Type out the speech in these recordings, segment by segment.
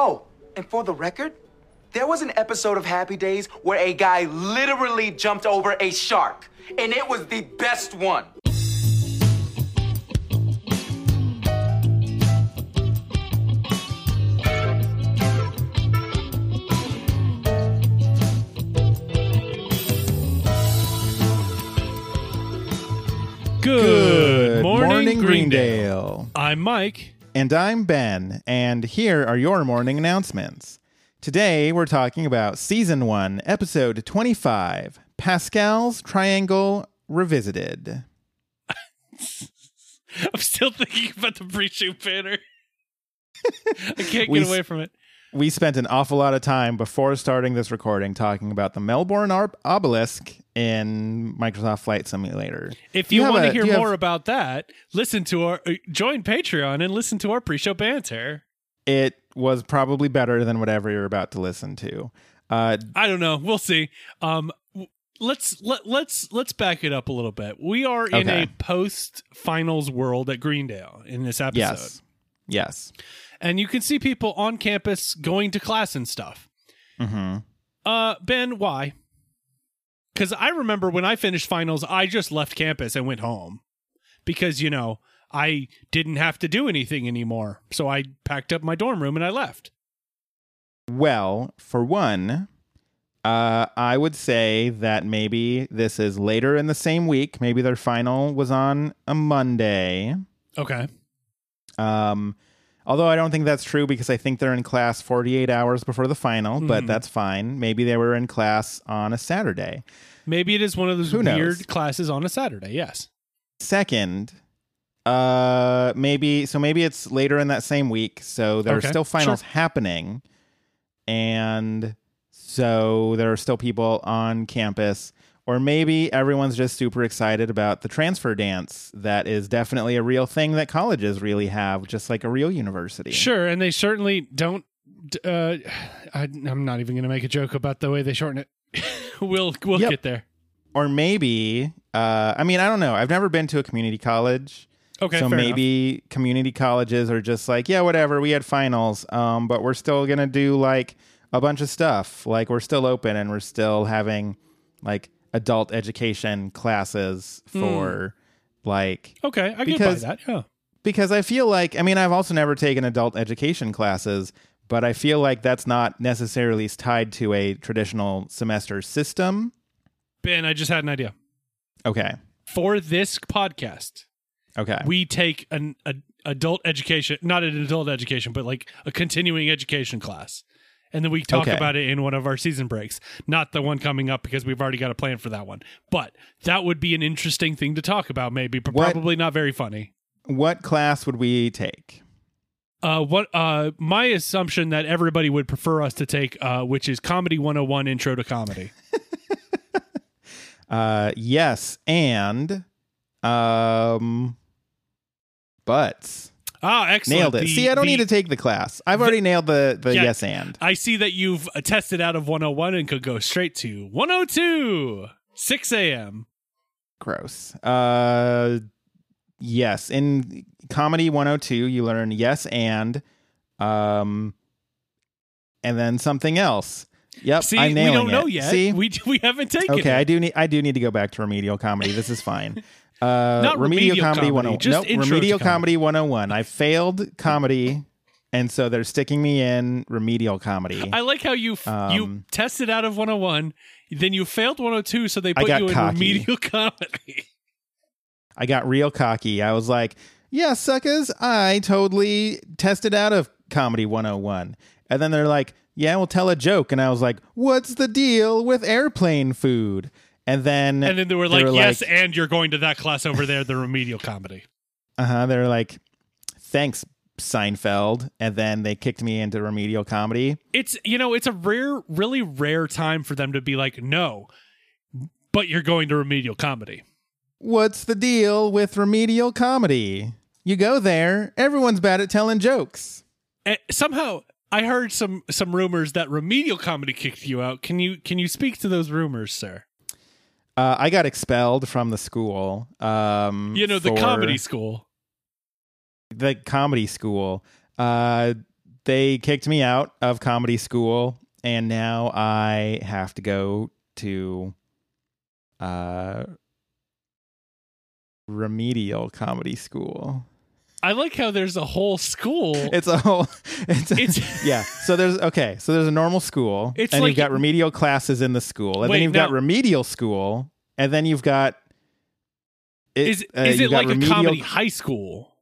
Oh, and for the record, there was an episode of Happy Days where a guy literally jumped over a shark, and it was the best one. Good, morning, Greendale. I'm Mike. And I'm Ben, and here are your morning announcements. Today, we're talking about Season 1, Episode 25 Pascal's Triangle Revisited. I'm still thinking about the pre-shoot banner. I can't get s- away from it. We spent an awful lot of time before starting this recording talking about the Melbourne Ar- obelisk in Microsoft Flight Simulator. If Do you, want to hear you have- more about that, listen to our uh, join Patreon and listen to our pre-show banter. it was probably better than whatever you're about to listen to. Uh, I don't know. We'll see. Um, let's let let's let's back it up a little bit. We are in Okay. a post-finals world at Greendale in this episode, yes. Yes. And you can see people on campus going to class and stuff. hmm Uh, Ben, why? Because I remember when I finished finals, I just left campus and went home because you know I didn't have to do anything anymore. So I packed up my dorm room and I left. Well, for one, uh, I would say that maybe this is later in the same week. Maybe their final was on a Monday. Okay. Um, although I don't think that's true because I think they're in class 48 hours before the final, but Mhm. that's fine. Maybe they were in class on a Saturday. Maybe it is one of those Who knows? weird classes on a Saturday. Yes. Second, uh, maybe so maybe it's later in that same week, so there Okay, are still finals happening, and so there are still people on campus. Or maybe everyone's just super excited about the transfer dance that is definitely a real thing that colleges really have, just like a real university. Sure, and they certainly don't. Uh, I, I'm not even going to make a joke about the way they shorten it. we'll we'll Yep. get there. Or maybe, uh, I mean, I don't know. I've never been to a community college. Okay, so maybe community colleges are just like, yeah, whatever. We had finals, um, but we're still gonna do like a bunch of stuff. Like we're still open and we're still having like adult education classes hmm. for like. Okay, I get because- by that. Yeah. because I feel like I mean I've also never taken adult education classes, but I feel like that's not necessarily tied to a traditional semester system. Ben, I just had an idea. Okay. For this podcast, Okay. we take an a, adult education, not an adult education, but like a continuing education class. And then we talk Okay. about it in one of our season breaks, not the one coming up because we've already got a plan for that one. But that would be an interesting thing to talk about, maybe, but What- probably not very funny. what class would we take? Uh, what uh, my assumption that everybody would prefer us to take, uh, which is comedy 101 intro to comedy. Uh, yes, and um, butts Ah, excellent. nailed it. The- See, I don't the- need to take the class. I've already nailed the the Yeah. yes and. I see that you've tested out of 101 and could go straight to 102, 6 a.m. Gross. Uh, yes, in comedy 102, you learn yes and, um, and then something else. Yep, See, I'm we don't know it. yet. See, We we haven't taken okay, it. I do need I do need to go back to remedial comedy. This is fine. Uh, Not remedial comedy, 101. just nope, remedial comedy. comedy 101. I failed comedy, and so they're sticking me in remedial comedy. I like how you f- you Um, tested out of 101, then you failed 102, so they put you in cocky. remedial comedy. I got real cocky. I was like, yeah, suckers, I totally tested out of comedy 101. And then they're like, yeah, we'll tell a joke. And I was like, what's the deal with airplane food? And then, And then they were like, "Yes, and you're going to that class over there, the remedial comedy." uh huh. They're like, thanks, Seinfeld. And then they kicked me into remedial comedy. It's you know, it's a rare, really rare time for them to be like, "No, but you're going to remedial comedy." What's the deal with remedial comedy? You go there, everyone's bad at telling jokes. Eh, somehow, I heard some some rumors that remedial comedy kicked you out. Can you can you speak to those rumors, sir? Uh, I got expelled from the school. Um, You know, the comedy school. the comedy school. Uh, they kicked me out of comedy school, and now I have to go to uh remedial comedy school. I like how there's a whole school. It's a whole. It's, a- It's- yeah. So there's okay. So there's a normal school, It's and like- you've got remedial classes in the school, and Wait, then you've got remedial school, and then you've got. It, is uh, is it like remedial a comedy high school?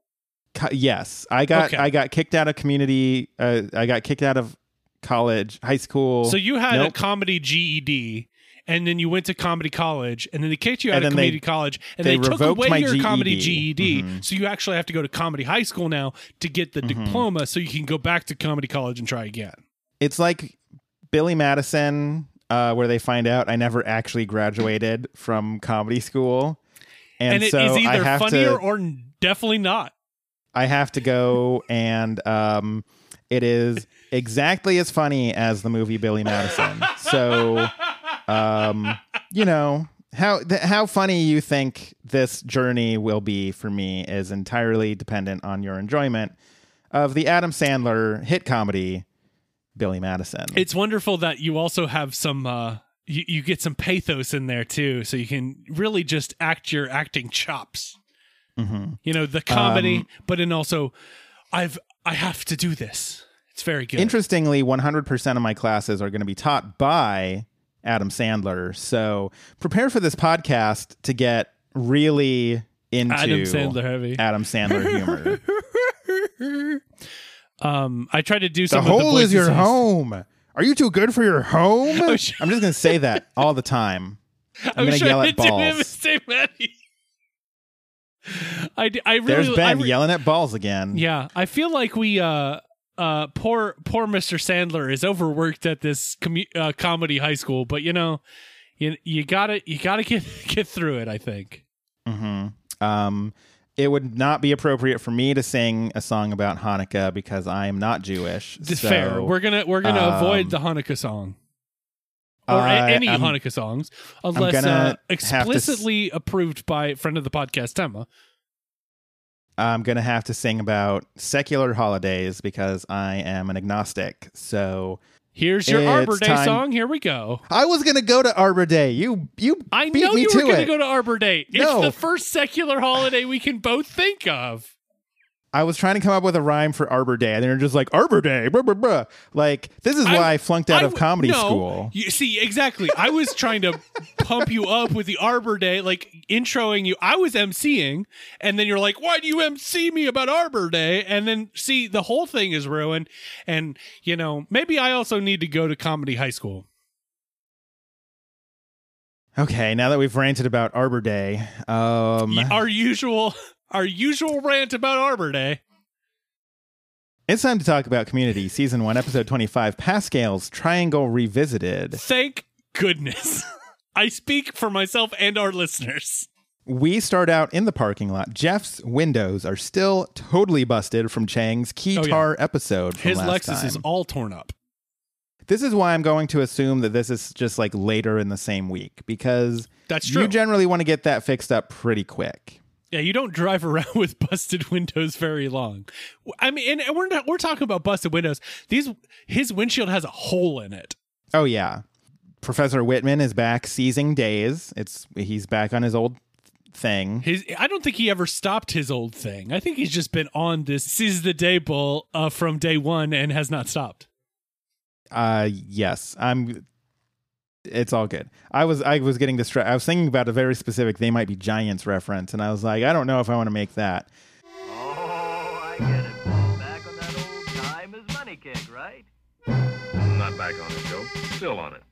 co- yes, I got Okay. I got kicked out of community. Uh, I got kicked out of college, high school. So you had a comedy GED, and then you went to comedy college, and then they kicked you out And of then they- comedy college, and they they, took away your comedy GED. GED. So you actually have to go to comedy high school now to get the Mm-hmm. diploma, so you can go back to comedy college and try again. it's like Billy Madison, uh, where they find out I never actually graduated from comedy school, and, And, it is so I either have funnier to. or definitely not. I have to go, and um, it is exactly as funny as the movie Billy Madison. So, um, you know how th- how funny you think this journey will be for me is entirely dependent on your enjoyment of the Adam Sandler hit comedy Billy Madison. It's wonderful that you also have some. Uh, you, you get some pathos in there too, so you can really just act your acting chops. You know the comedy, Um, but then also, I've I have to do this. It's very good. Interestingly, 100% of my classes are going to be taught by Adam Sandler. So prepare for this podcast to get really into Adam Sandler heavy. Adam Sandler humor. Um, I tried to do the some. the hole is voices your I- home. Are you too good for your home? Oh, I'm just going to say that all the time. I I'm gonna yell at balls. I, d- I really There's I Ben re- yelling at balls again. Yeah, I feel like we uh uh poor poor Mr. Sandler is overworked at this commu- uh, comedy high school, but you know, you you got to you got to get get through it, I think. hmm Um, it would not be appropriate for me to sing a song about Hanukkah because I am not Jewish. It's so fair. We're to we're to um, avoid the Hanukkah song. Or I- any I'm- Hanukkah songs, unless uh, to s- explicitly approved by friend of the podcast, Emma. I'm going to have to sing about secular holidays because I am an agnostic. So Here's your Arbor Day time- song. Here we go. I was going to go to Arbor Day. You you I beat know me you to were going to go to Arbor Day. No. It's the first secular holiday we can both think of. I was trying to come up with a rhyme for Arbor Day, and they're just like Arbor Day, blah, blah, blah. Like this is why I, flunked out I of comedy no, school. You see, exactly. I was trying to pump you up with the Arbor Day, like introing you. I was emceeing, and then you're like, "Why do you MC me about Arbor Day?" And then see, the whole thing is ruined. And you know, maybe I also need to go to comedy high school. Okay, now that we've ranted about Arbor Day, um, Our usual, our usual rant about Arbor Day. it's time to talk about Community Season One, Episode Twenty-Five, Pascal's Triangle Revisited. Thank goodness. I speak for myself and our listeners. We start out in the parking lot. Jeff's windows are still totally busted from Chang's Keytar oh, episode. From His last Lexus is all torn up. This is why I'm going to assume that this is just like later in the same week because That's true. you generally want to get that fixed up pretty quick. Yeah, you don't drive around with busted windows very long. I mean, and we're not we're talking about busted windows. These his windshield has a hole in it. Oh yeah. Professor Whitman is back seizing days. It's he's back on his old thing. His I don't think he ever stopped his old thing. I think he's just been on this seize the day bull uh, from day one and has not stopped. Uh yes. I'm it's all good. I was I was getting distracted. I was thinking about a very specific they might be giants reference and I was like, I don't know if I want to make that. Oh, I get it. Back on that old time is money kick, right? Not back on it, Joe. Still on it.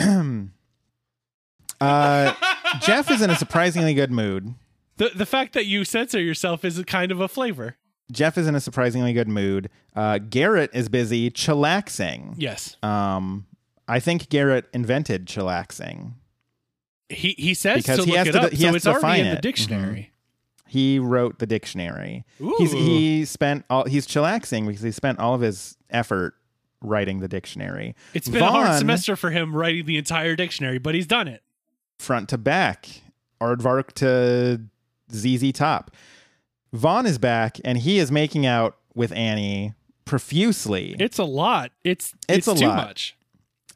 uh Jeff is in a surprisingly good mood. The the fact that you censor yourself is a kind of a flavor. Jeff is in a surprisingly good mood. Uh, Garrett is busy chillaxing. Yes. Um, I think Garrett invented chillaxing. He he says Because he look has to- up, he so has it's to define in the it. Mm-hmm. dictionary. He wrote the dictionary. He's, he spent all he's chillaxing because he spent all of his effort writing the dictionary. It's been a hard semester for him writing the entire dictionary, but he's done it. front to back, Aardvark to ZZ Top. Vaughn is back and he is making out with Annie profusely. It's a lot. It's It's it's, a too lot. much.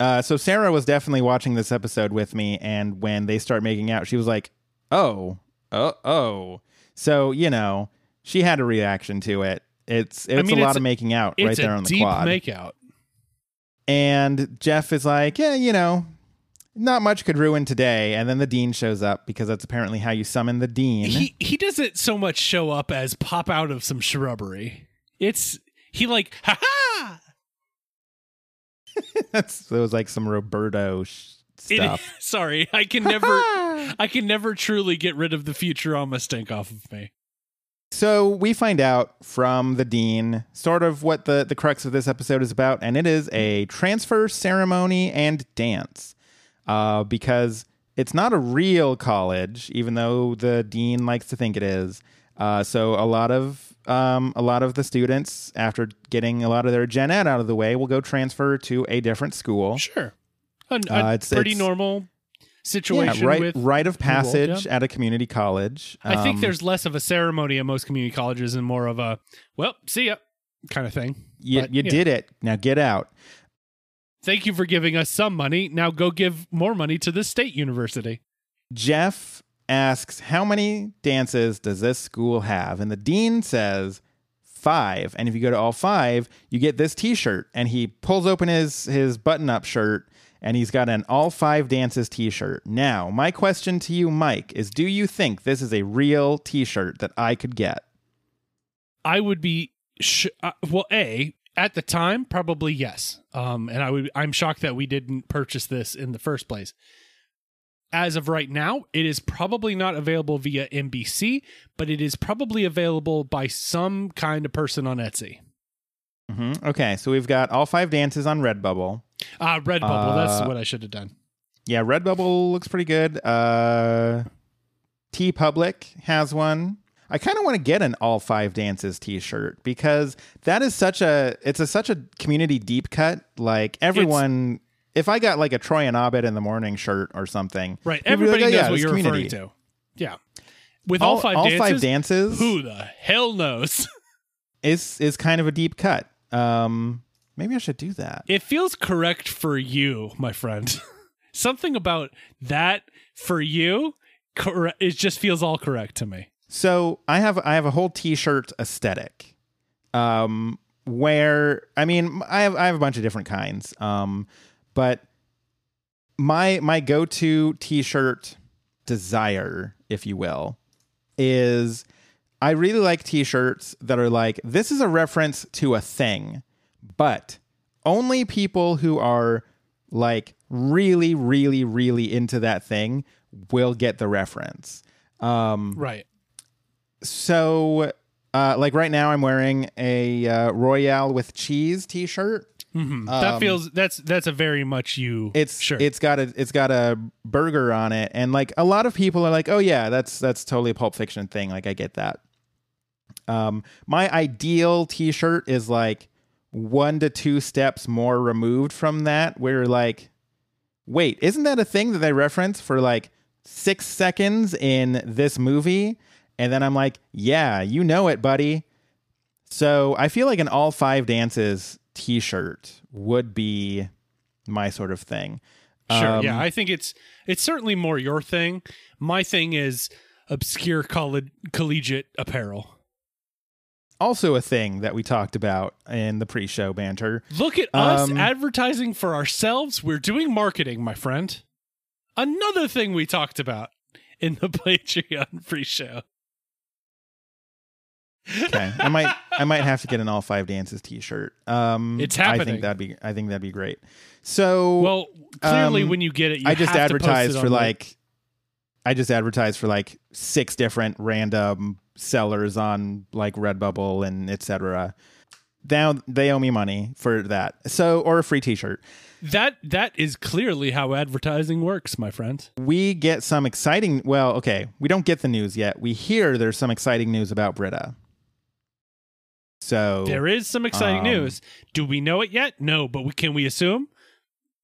Uh, so Sarah was definitely watching this episode with me, and when they start making out, she was like, "Oh, oh, oh." So you know, she had a reaction to it. It's it's mean, a lot it's- of making out right there on the quad. makeout. and Jeff is like, "Yeah, you know." Not much could ruin today, and then the dean shows up because that's apparently how you summon the dean. He he doesn't so much show up as pop out of some shrubbery. It's he like ha ha. That's it was like some Roberto sh- It- stuff. sorry, I can never I can never truly get rid of the Futurama stink off of me. So we find out from the dean sort of what the, the crux of this episode is about, and it is a transfer ceremony and dance. Uh, because it's not a real college, even though the dean likes to think it is. Uh, so a lot of um, a lot of the students, after getting a lot of their gen ed out of the way, will go transfer to a different school. Sure, a, a Uh, it's- pretty it's- normal situation Yeah, right, with rite of passage yeah. at a community college. I think Um, there's less of a ceremony at most community colleges and more of a well, see ya kind of thing. you, but, you did it. Now get out. Thank you for giving us some money. Now go give more money to the state university. Jeff asks, How many dances does this school have? And the dean says, Five. And if you go to all five, you get this t shirt. And he pulls open his, his button up shirt and he's got an all five dances t shirt. Now, my question to you, Mike, is do you think this is a real t shirt that I could get? I would be sh- uh, well. A at the time, probably yes. Um, and I would. I'm shocked that we didn't purchase this in the first place. As of right now, it is probably not available via NBC, but it is probably available by some kind of person on Etsy. hmm Okay, so we've got all five dances on Redbubble. Ah, Redbubble. Uh, that's what I should have done. Yeah, Redbubble looks pretty good. Uh TeePublic has one. I kind of want to get an all five dances t-shirt because that is such a it's a such a community deep cut. Like everyone if I got like a Troy and Abed in the morning shirt or something. Right. Everybody like, oh, knows yeah, what you're community. referring to. Yeah. With all, five all dances, five dances who the hell knows? is is kind of a deep cut. Um maybe I should do that. It feels correct for you, my friend. Something about that for you, correct. It just feels all correct to me. So I have I have a whole T-shirt aesthetic, um, where I mean I have I have a bunch of different kinds, um, but my my go to T-shirt desire, if you will, is I really like T-shirts that are like this is a reference to a thing, but only people who are like really really really into that thing will get the reference. Um, Right. so, uh, like right now, I'm wearing a uh, Royale with cheese T-shirt. That feels that's that's a very much you. Um, It's sure. it's got a it's got a burger on it, and like a lot of people are like, "Oh yeah, that's that's totally a Pulp Fiction thing." Like I get that. Um, my ideal T-shirt is like one to two steps more removed from that, where like, wait, isn't that a thing that they reference for like six seconds in this movie? And then I'm like, yeah, you know it, buddy. So I feel like an all five dances T-shirt would be my sort of thing. sure. Um, yeah, I think it's it's certainly more your thing. My thing is obscure colle- collegiate apparel. Also, a thing that we talked about in the pre-show banter. Look at us Um, advertising for ourselves. We're doing marketing, my friend. Another thing we talked about in the Patreon pre-show. Okay, I might I might have to get an all five dances T-shirt. Um, It's I think that'd be I think that'd be great. So Well, clearly, Um, when you get it, you I just have to post advertised it for like I just advertised for like six different random sellers on like Redbubble and etc. Now they owe me money for that. So or a free T-shirt. that. That is clearly how advertising works, my friend. We get some exciting. Well, okay, we don't get the news yet. We hear there's some exciting news about Britta. So There is some exciting um, news. Do we know it yet? No, but we, can we assume?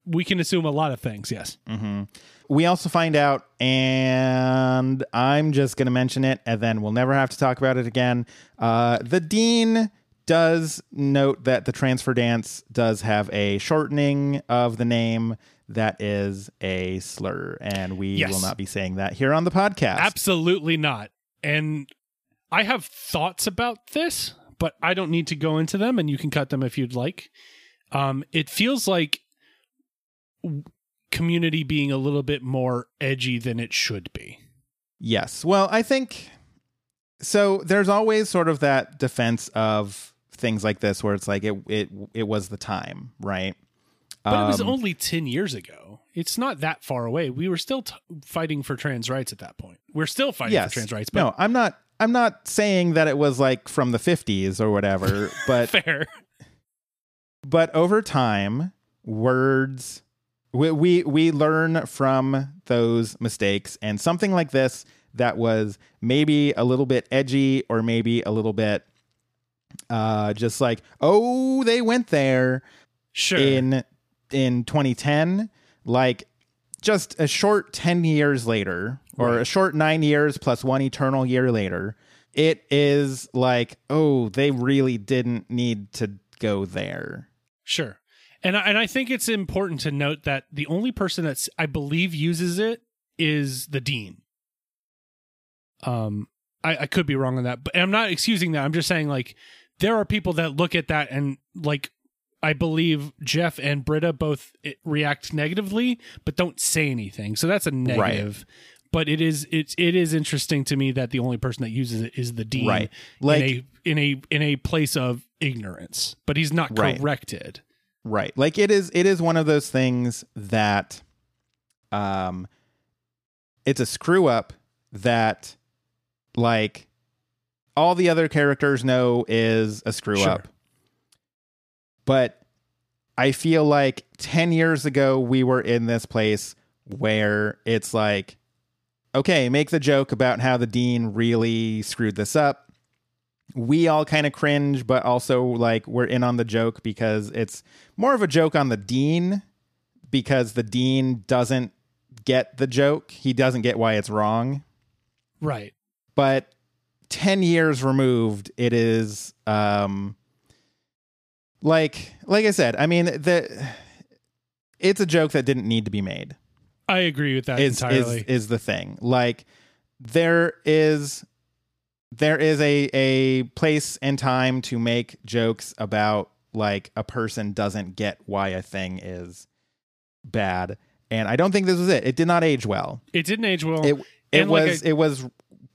We can assume a lot of things. Yes. hmm We also find out, and I'm just going to mention it, and then we'll never have to talk about it again. Uh, the dean does note that the transfer dance does have a shortening of the name that is a slur, and we Yes. will not be saying that here on the podcast. Absolutely not. And I have thoughts about this, but I don't need to go into them, and you can cut them if you'd like. Um, it feels like community being a little bit more edgy than it should be. Yes. Well, I think so. There's always sort of that defense of things like this, where it's like it it it was the time, right? But it was Um, only 10 years ago. It's not that far away. We were still t- fighting for trans rights at that point. We're still fighting yes. for trans rights, but no, I'm not. I'm not saying that it was like from the 50s or whatever, but fair. but over time, words we, we we learn from those mistakes, and something like this that was maybe a little bit edgy or maybe a little bit uh just like oh they went there Sure. in in 2010 like just a short 10 years later or Right. a short 9 years plus one eternal year later it is like oh they really didn't need to go there Sure. And I, and I think it's important to note that the only person that's I believe uses it is the dean. Um, I, I could be wrong on that, but I'm not excusing that. I'm just saying like there are people that look at that and like I believe Jeff and Britta both eh, react negatively, but don't say anything. So that's a negative. But it is it's it is interesting to me that the only person that uses it is the dean, Right. Like- in a in a in a place of ignorance. But he's not Right. corrected. Right. Like it is it is one of those things that um it's a screw up that like all the other characters know is a screw Sure. up. But I feel like 10 years ago we were in this place where it's like okay, make the joke about how the dean really screwed this up we all kind of cringe, but also like we're in on the joke because it's more of a joke on the dean because the dean doesn't get the joke. He doesn't get why it's wrong. Right. But 10 years removed, it is um like like I said, I mean the it's a joke that didn't need to be made I agree with that is entirely. is is the thing. Like there is there is a a place and time to make jokes about like a person doesn't get why a thing is bad. And I don't think this was it. It did not age well. it didn't age well. It it and like was I- it was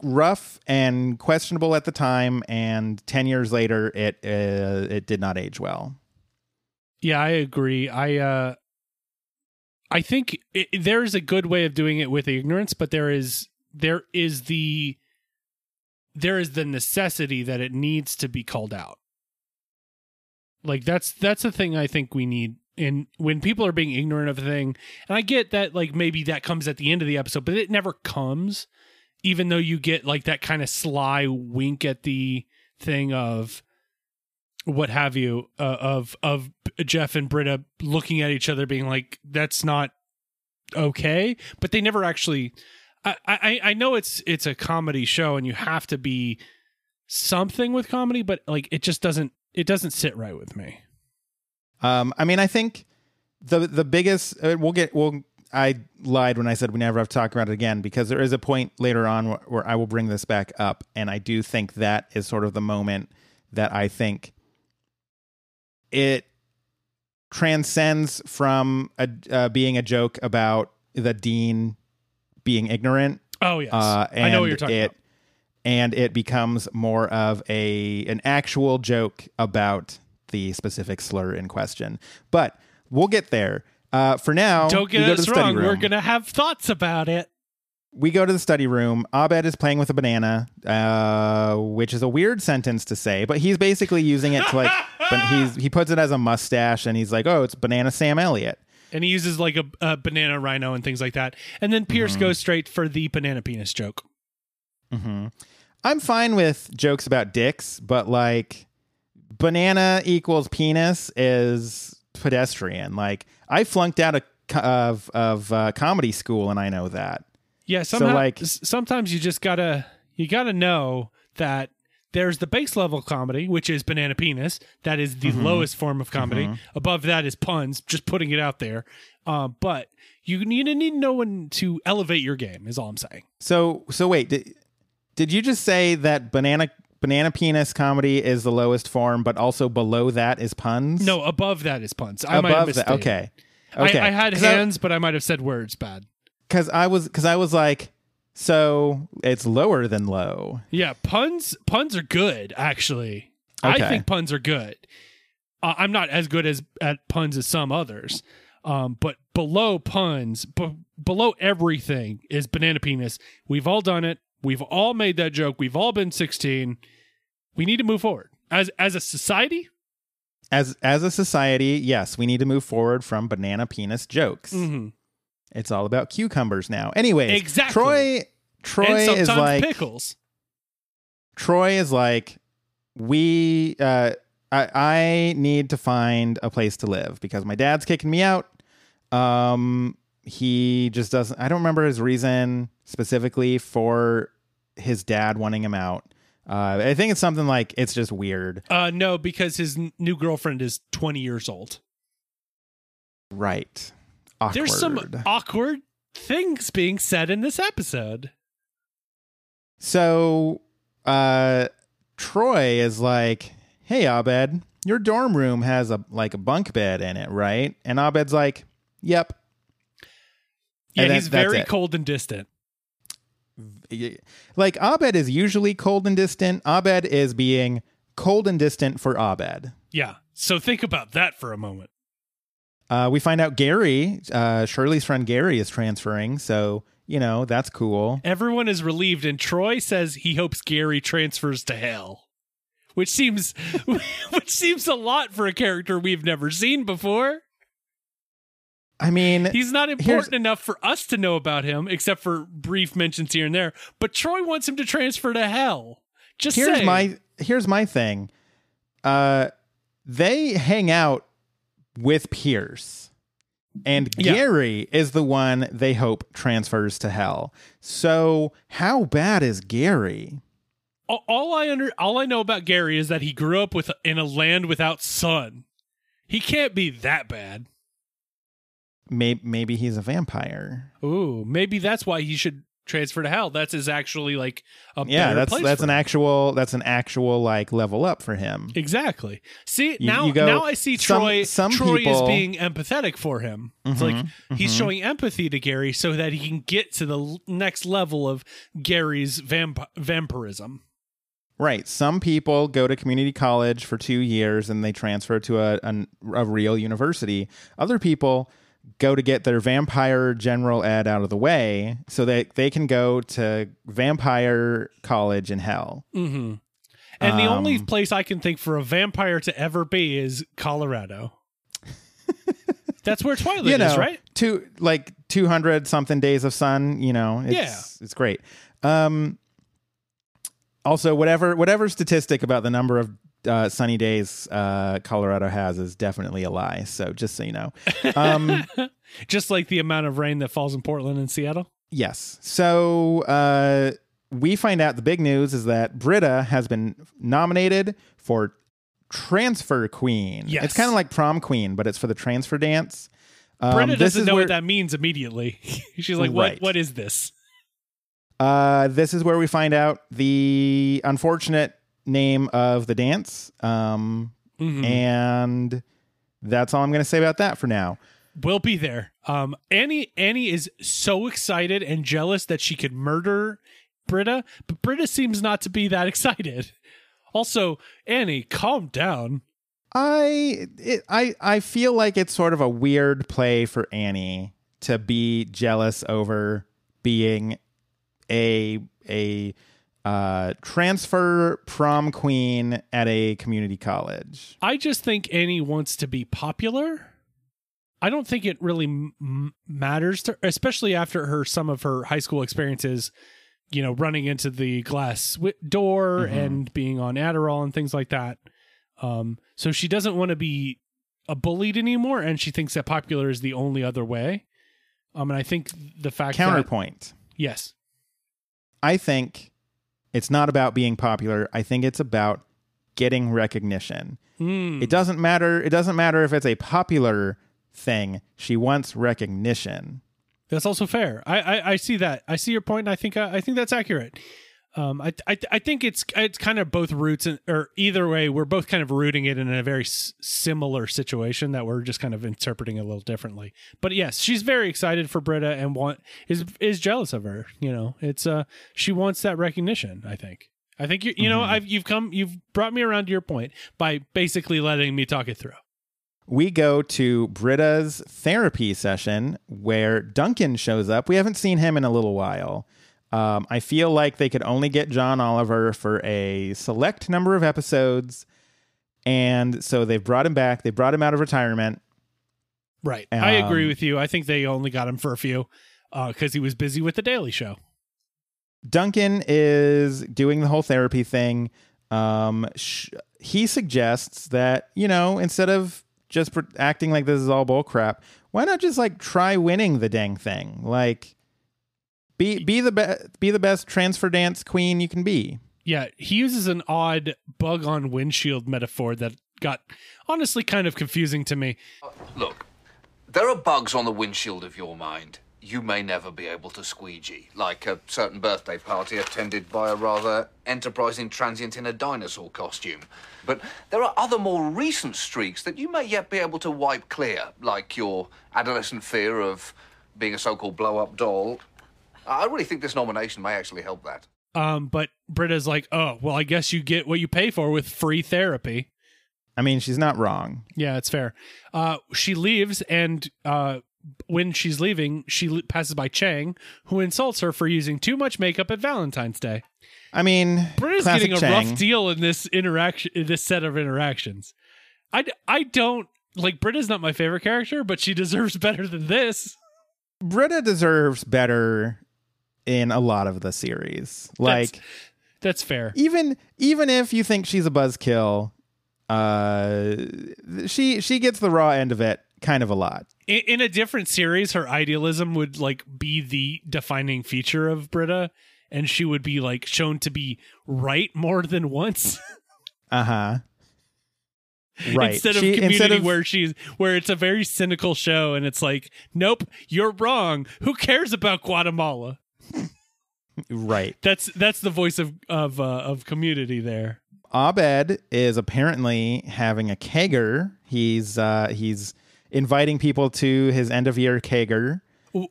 rough and questionable at the time and 10 years later it uh, it did not age well. yeah, I agree. I uh I think it, there is a good way of doing it with ignorance, but there is there is the there is the necessity that it needs to be called out. Like that's that's the thing I think we need and when people are being ignorant of a thing. And I get that like maybe that comes at the end of the episode, but it never comes even though you get like that kind of sly wink at the thing of what have you uh, of of Jeff and Britta looking at each other being like that's not okay but they never actually I, I I know it's it's a comedy show and you have to be something with comedy but like it just doesn't it doesn't sit right with me Um, I mean, I think the the biggest uh, we'll get we'll. I lied when I said we never have to talk about it again because there is a point later on where, where I will bring this back up, and I do think that is sort of the moment that I think it transcends from a, uh, being a joke about the dean being ignorant oh yes uh, and I know what you're talking it, about And it becomes more of a an actual joke about the specific slur in question. But we'll get there. Uh, for now, don't get us wrong we're gonna have thoughts about it we go to the study room. Abed is playing with a banana, uh, which is a weird sentence to say, but he's basically using it to like. but he's he puts it as a mustache, and he's like, "Oh, it's banana Sam Elliott." and he uses like a, a banana rhino and things like that and then Pierce Mm-hmm. goes straight for the banana penis joke hmm I'm fine with jokes about dicks, but like banana equals penis is pedestrian. Like I flunked out of of of uh, comedy school, and I know that. Yeah, somehow, like- sometimes you just gotta you gotta know that there's the base level comedy, which is Banana Penis. That is the lowest form of comedy. Above that is puns, just putting it out there. Uh, but you need to need to know when to elevate your game, is all I'm saying. So so wait, did, did you just say that banana banana penis comedy is the lowest form, but also below that is puns? No, above that is puns. I might have above that. Okay, okay. I, I had 'Cause I- hands, but I might have said words bad. because I was because I was like, so it's lower than low. Yeah, puns puns are good actually. Okay. I think puns are good. Uh, I'm not as good as at puns as some others. Um, but below puns, b- below everything is banana penis. We've all done it. We've all made that joke. We've all been 16. We need to move forward as as a society. As as a society, yes, we need to move forward from banana penis jokes. Mm-hmm. It's all about cucumbers now. Anyway, Exactly. Troy Troy is like pickles. Troy is like, we, uh, I, I need to find a place to live because my dad's kicking me out. Um, he just doesn't, I don't remember his reason specifically for his dad wanting him out. Uh, I think it's something like it's just weird. Uh, no, because his n- new girlfriend is 20 years old. Right. Awkward. There's some awkward things being said in this episode. So, uh, Troy is like, "Hey, Abed, your dorm room has a like a bunk bed in it, right?" And Abed's like, "Yep." Yeah, And he's very it. cold and distant. Like Abed is usually cold and distant. Abed is being cold and distant for Abed. Yeah. So think about that for a moment. Uh, we find out Gary, uh, Shirley's friend Gary, is transferring. So you know that's cool. Everyone is relieved, and Troy says he hopes Gary transfers to hell, which seems which seems a lot for a character we've never seen before. I mean, He's not important enough for us to know about him, except for brief mentions here and there. But Troy wants him to transfer to hell. Just here's saying. my here's my thing. Uh, they hang out with Pierce, and Yeah. Gary is the one they hope transfers to hell. So how bad is Gary? all, all I under all I know about Gary is that he grew up with in a land without sun. He can't be that bad. Maybe maybe he's a vampire. Ooh, maybe that's why he should transfer to hell. That's is actually like a Yeah, that's place that's an him. actual that's an actual like level up for him. Exactly. See You- now, you go- now I see some- Troy. some Troy is people- Mm-hmm, being empathetic for him. It's like he's showing empathy to Gary so that he can get to the next level of Gary's vamp- vampirism. Right. Some people go to community college for two years and they transfer to a, a, a real university. Other people go to get their vampire general ed out of the way so that they can go to vampire college in hell. Mm-hmm. And the only Um, place I can think for a vampire to ever be is Colorado. That's where Twilight you know, is, right? two like two hundred something days of sun. You know, it's, it's great. Um, also, whatever whatever statistic about the number of uh, sunny days uh, Colorado has is definitely a lie. So just so you know, um, Just like the amount of rain that falls in Portland and Seattle. yes. So uh, we find out the big news is that Britta has been nominated for Transfer Queen. Yes. it's kind of like Prom Queen, but it's for the transfer dance. Um, this doesn't is know where- what that means immediately. She's like, "What? What is this?" Uh, this is where we find out the unfortunate name of the dance. Um, Mhm. and that's all I'm going to say about that for now. We'll be there. Um, Annie Annie is so excited and jealous that she could murder Britta, but Britta seems not to be that excited. Also, Annie, calm down. I it, I I feel like it's sort of a weird play for Annie to be jealous over being a a uh, transfer prom queen at a community college. I just think Annie wants to be popular. I don't think it really m- matters to, especially after her some of her high school experiences. You know, running into the glass wi- door Mhm. and being on Adderall and things like that. Um, so she doesn't want to be a bullied anymore, and she thinks that popular is the only other way. Um, and I think the fact that Counterpoint. yes, I think It's not about being popular. I think it's about getting recognition. Hmm. It doesn't matter. It doesn't matter if it's a popular thing. She wants recognition. That's also fair. I, I, I see that. I see your point, and I think I, I think that's accurate. Um, I, I I think it's it's kind of both roots, and or either way, we're both kind of rooting it in a very s- similar situation that we're just kind of interpreting a little differently. But yes, she's very excited for Britta and want is is jealous of her. You know, it's uh she wants that recognition. I think. I think you you know I've you've come you've brought me around to your point by basically letting me talk it through. We go to Britta's therapy session where Duncan shows up. We haven't seen him in a little while. Um, I feel like they could only get John Oliver for a select number of episodes. And so they've brought him back. They brought him out of retirement. Right. I agree Um, with you. I think they only got him for a few because he was busy with the Daily Show. Duncan is doing the whole therapy thing. Um, sh- he suggests that, you know, instead of just pr- acting like this is all bull crap, why not just like try winning the dang thing? Like, be be the be- be the best transfer dance queen you can be. Yeah, he uses an odd bug on windshield metaphor that got honestly kind of confusing to me. Look, there are bugs on the windshield of your mind you may never be able to squeegee, like a certain birthday party attended by a rather enterprising transient in a dinosaur costume. But there are other more recent streaks that you may yet be able to wipe clear, like your adolescent fear of being a so called blow up doll. I really think this nomination may actually help that. Um, but Britta's like, oh, well, I guess you get what you pay for with free therapy. I mean, she's not wrong. Yeah, it's fair. Uh, she leaves, and uh, when she's leaving, she l- passes by Chang, who insults her for using too much makeup at Valentine's Day. I mean, Britta's getting a Chang. rough deal in this interaction, in this set of interactions. I, d- I don't like Britta's not my favorite character, but she deserves better than this. Britta deserves better in a lot of the series. Like That's fair. even even if you think she's a buzzkill, uh, she she gets the raw end of it kind of a lot. In, in a different series, her idealism would like be the defining feature of Britta, and she would be like shown to be right more than once. Uh huh. Right. instead of She- community instead of- where she's where it's a very cynical show and it's like nope you're wrong who cares about guatemala right. that's that's the voice of of uh, of community there Abed is apparently having a kegger. He's uh, he's inviting people to his end of year kegger.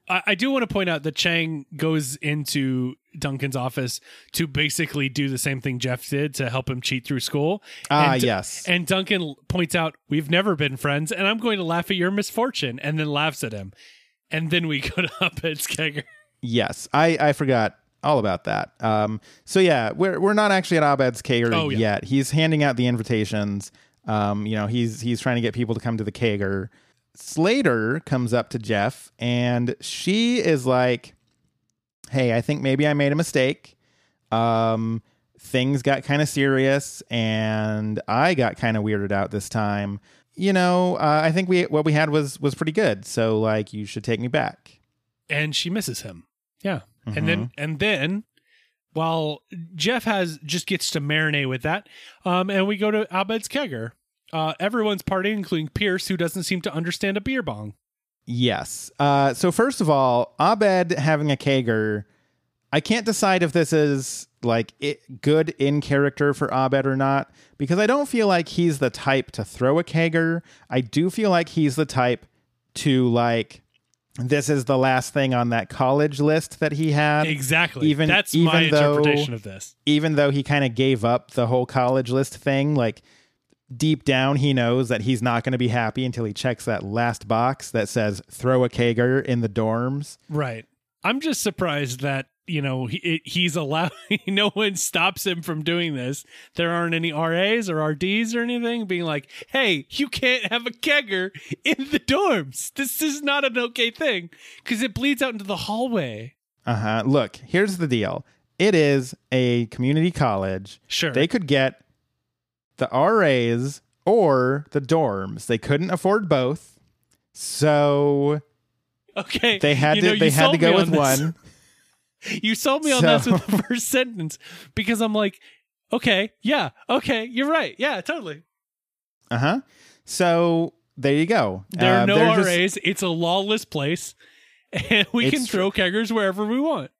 I, I do want to point out that chang goes into duncan's office to basically do the same thing jeff did to help him cheat through school Ah, And- yes. and duncan points out we've never been friends and i'm going to laugh at your misfortune and then laughs at him and then we go to Abed's kegger. Yes, I, I forgot all about that. Um, so yeah, we're we're not actually at Abed's kegger Oh, yeah. yet. He's handing out the invitations. Um, you know, he's he's trying to get people to come to the kegger. Slater comes up to Jeff and she is like, "Hey, I think maybe I made a mistake. Um, things got kind of serious, and I got kind of weirded out this time. You know, uh, I think we what we had was was pretty good. So like, you should take me back." and she misses him. Yeah. And Mm-hmm. then and then while Jeff has just gets to marinate with that, um, and we go to Abed's kegger. Uh, everyone's partying, including Pierce, who doesn't seem to understand a beer bong. Yes. Uh, so first of all, Abed having a kegger, I can't decide if this is like it, good in character for Abed or not because I don't feel like he's the type to throw a kegger. I do feel like he's the type to like this is the last thing on that college list that he had. Exactly. Even That's even my though, interpretation of this. Even though he kind of gave up the whole college list thing, like deep down he knows that he's not going to be happy until he checks that last box that says throw a kegger in the dorms. Right. I'm just surprised that you know he, he's allowed. no one stops him from doing this. There aren't any RAs or RDs or anything being like, "Hey, you can't have a kegger in the dorms. This is not an okay thing because it bleeds out into the hallway." Uh huh. Look, here's the deal. It is a community college. Sure. They could get the RAs or the dorms. They couldn't afford both. So Okay. they had you to know, they had to go with one. You sold me on So- this with the first sentence because I'm like, okay, yeah, okay, you're right. Yeah, totally. Uh huh. So there you go. There Uh, are no they're just- RAs. it's a lawless place. And we can throw keggers wherever we want.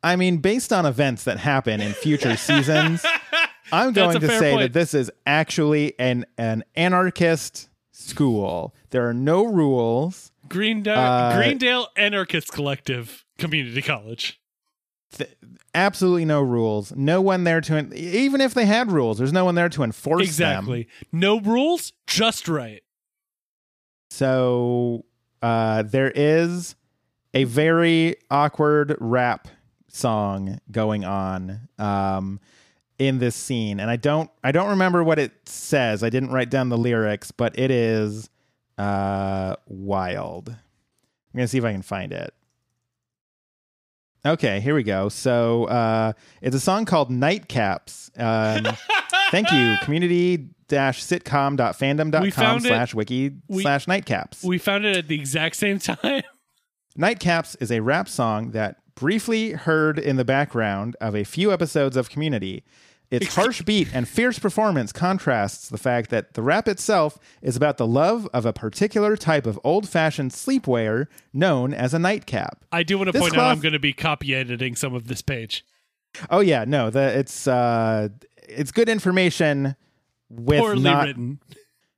I mean, based on events that happen in future seasons, I'm going to say point. that this is actually an an anarchist school. There are no rules. Greendale, Uh, Greendale Anarchist Collective Community College. Absolutely no rules. No one there to en- even if they had rules, there's no one there to enforce them. Exactly. No rules, just right. So uh, there is a very awkward rap song going on um, in this scene, and I don't I don't remember what it says. I didn't write down the lyrics, but it is uh, wild. I'm gonna see if I can find it. Okay, here we go. So uh, it's a song called Nightcaps. Um, thank you, community dash sitcom.fandom.com We found it. slash wiki slash nightcaps. We found it at the exact same time. Nightcaps is a rap song that briefly heard in the background of a few episodes of Community. Its harsh beat and fierce performance contrasts the fact that the rap itself is about the love of a particular type of old fashioned sleepwear known as a nightcap. I do want to This point out I'm going to be copy editing some of this page. Oh yeah, no, the it's uh it's good information with Poorly not written.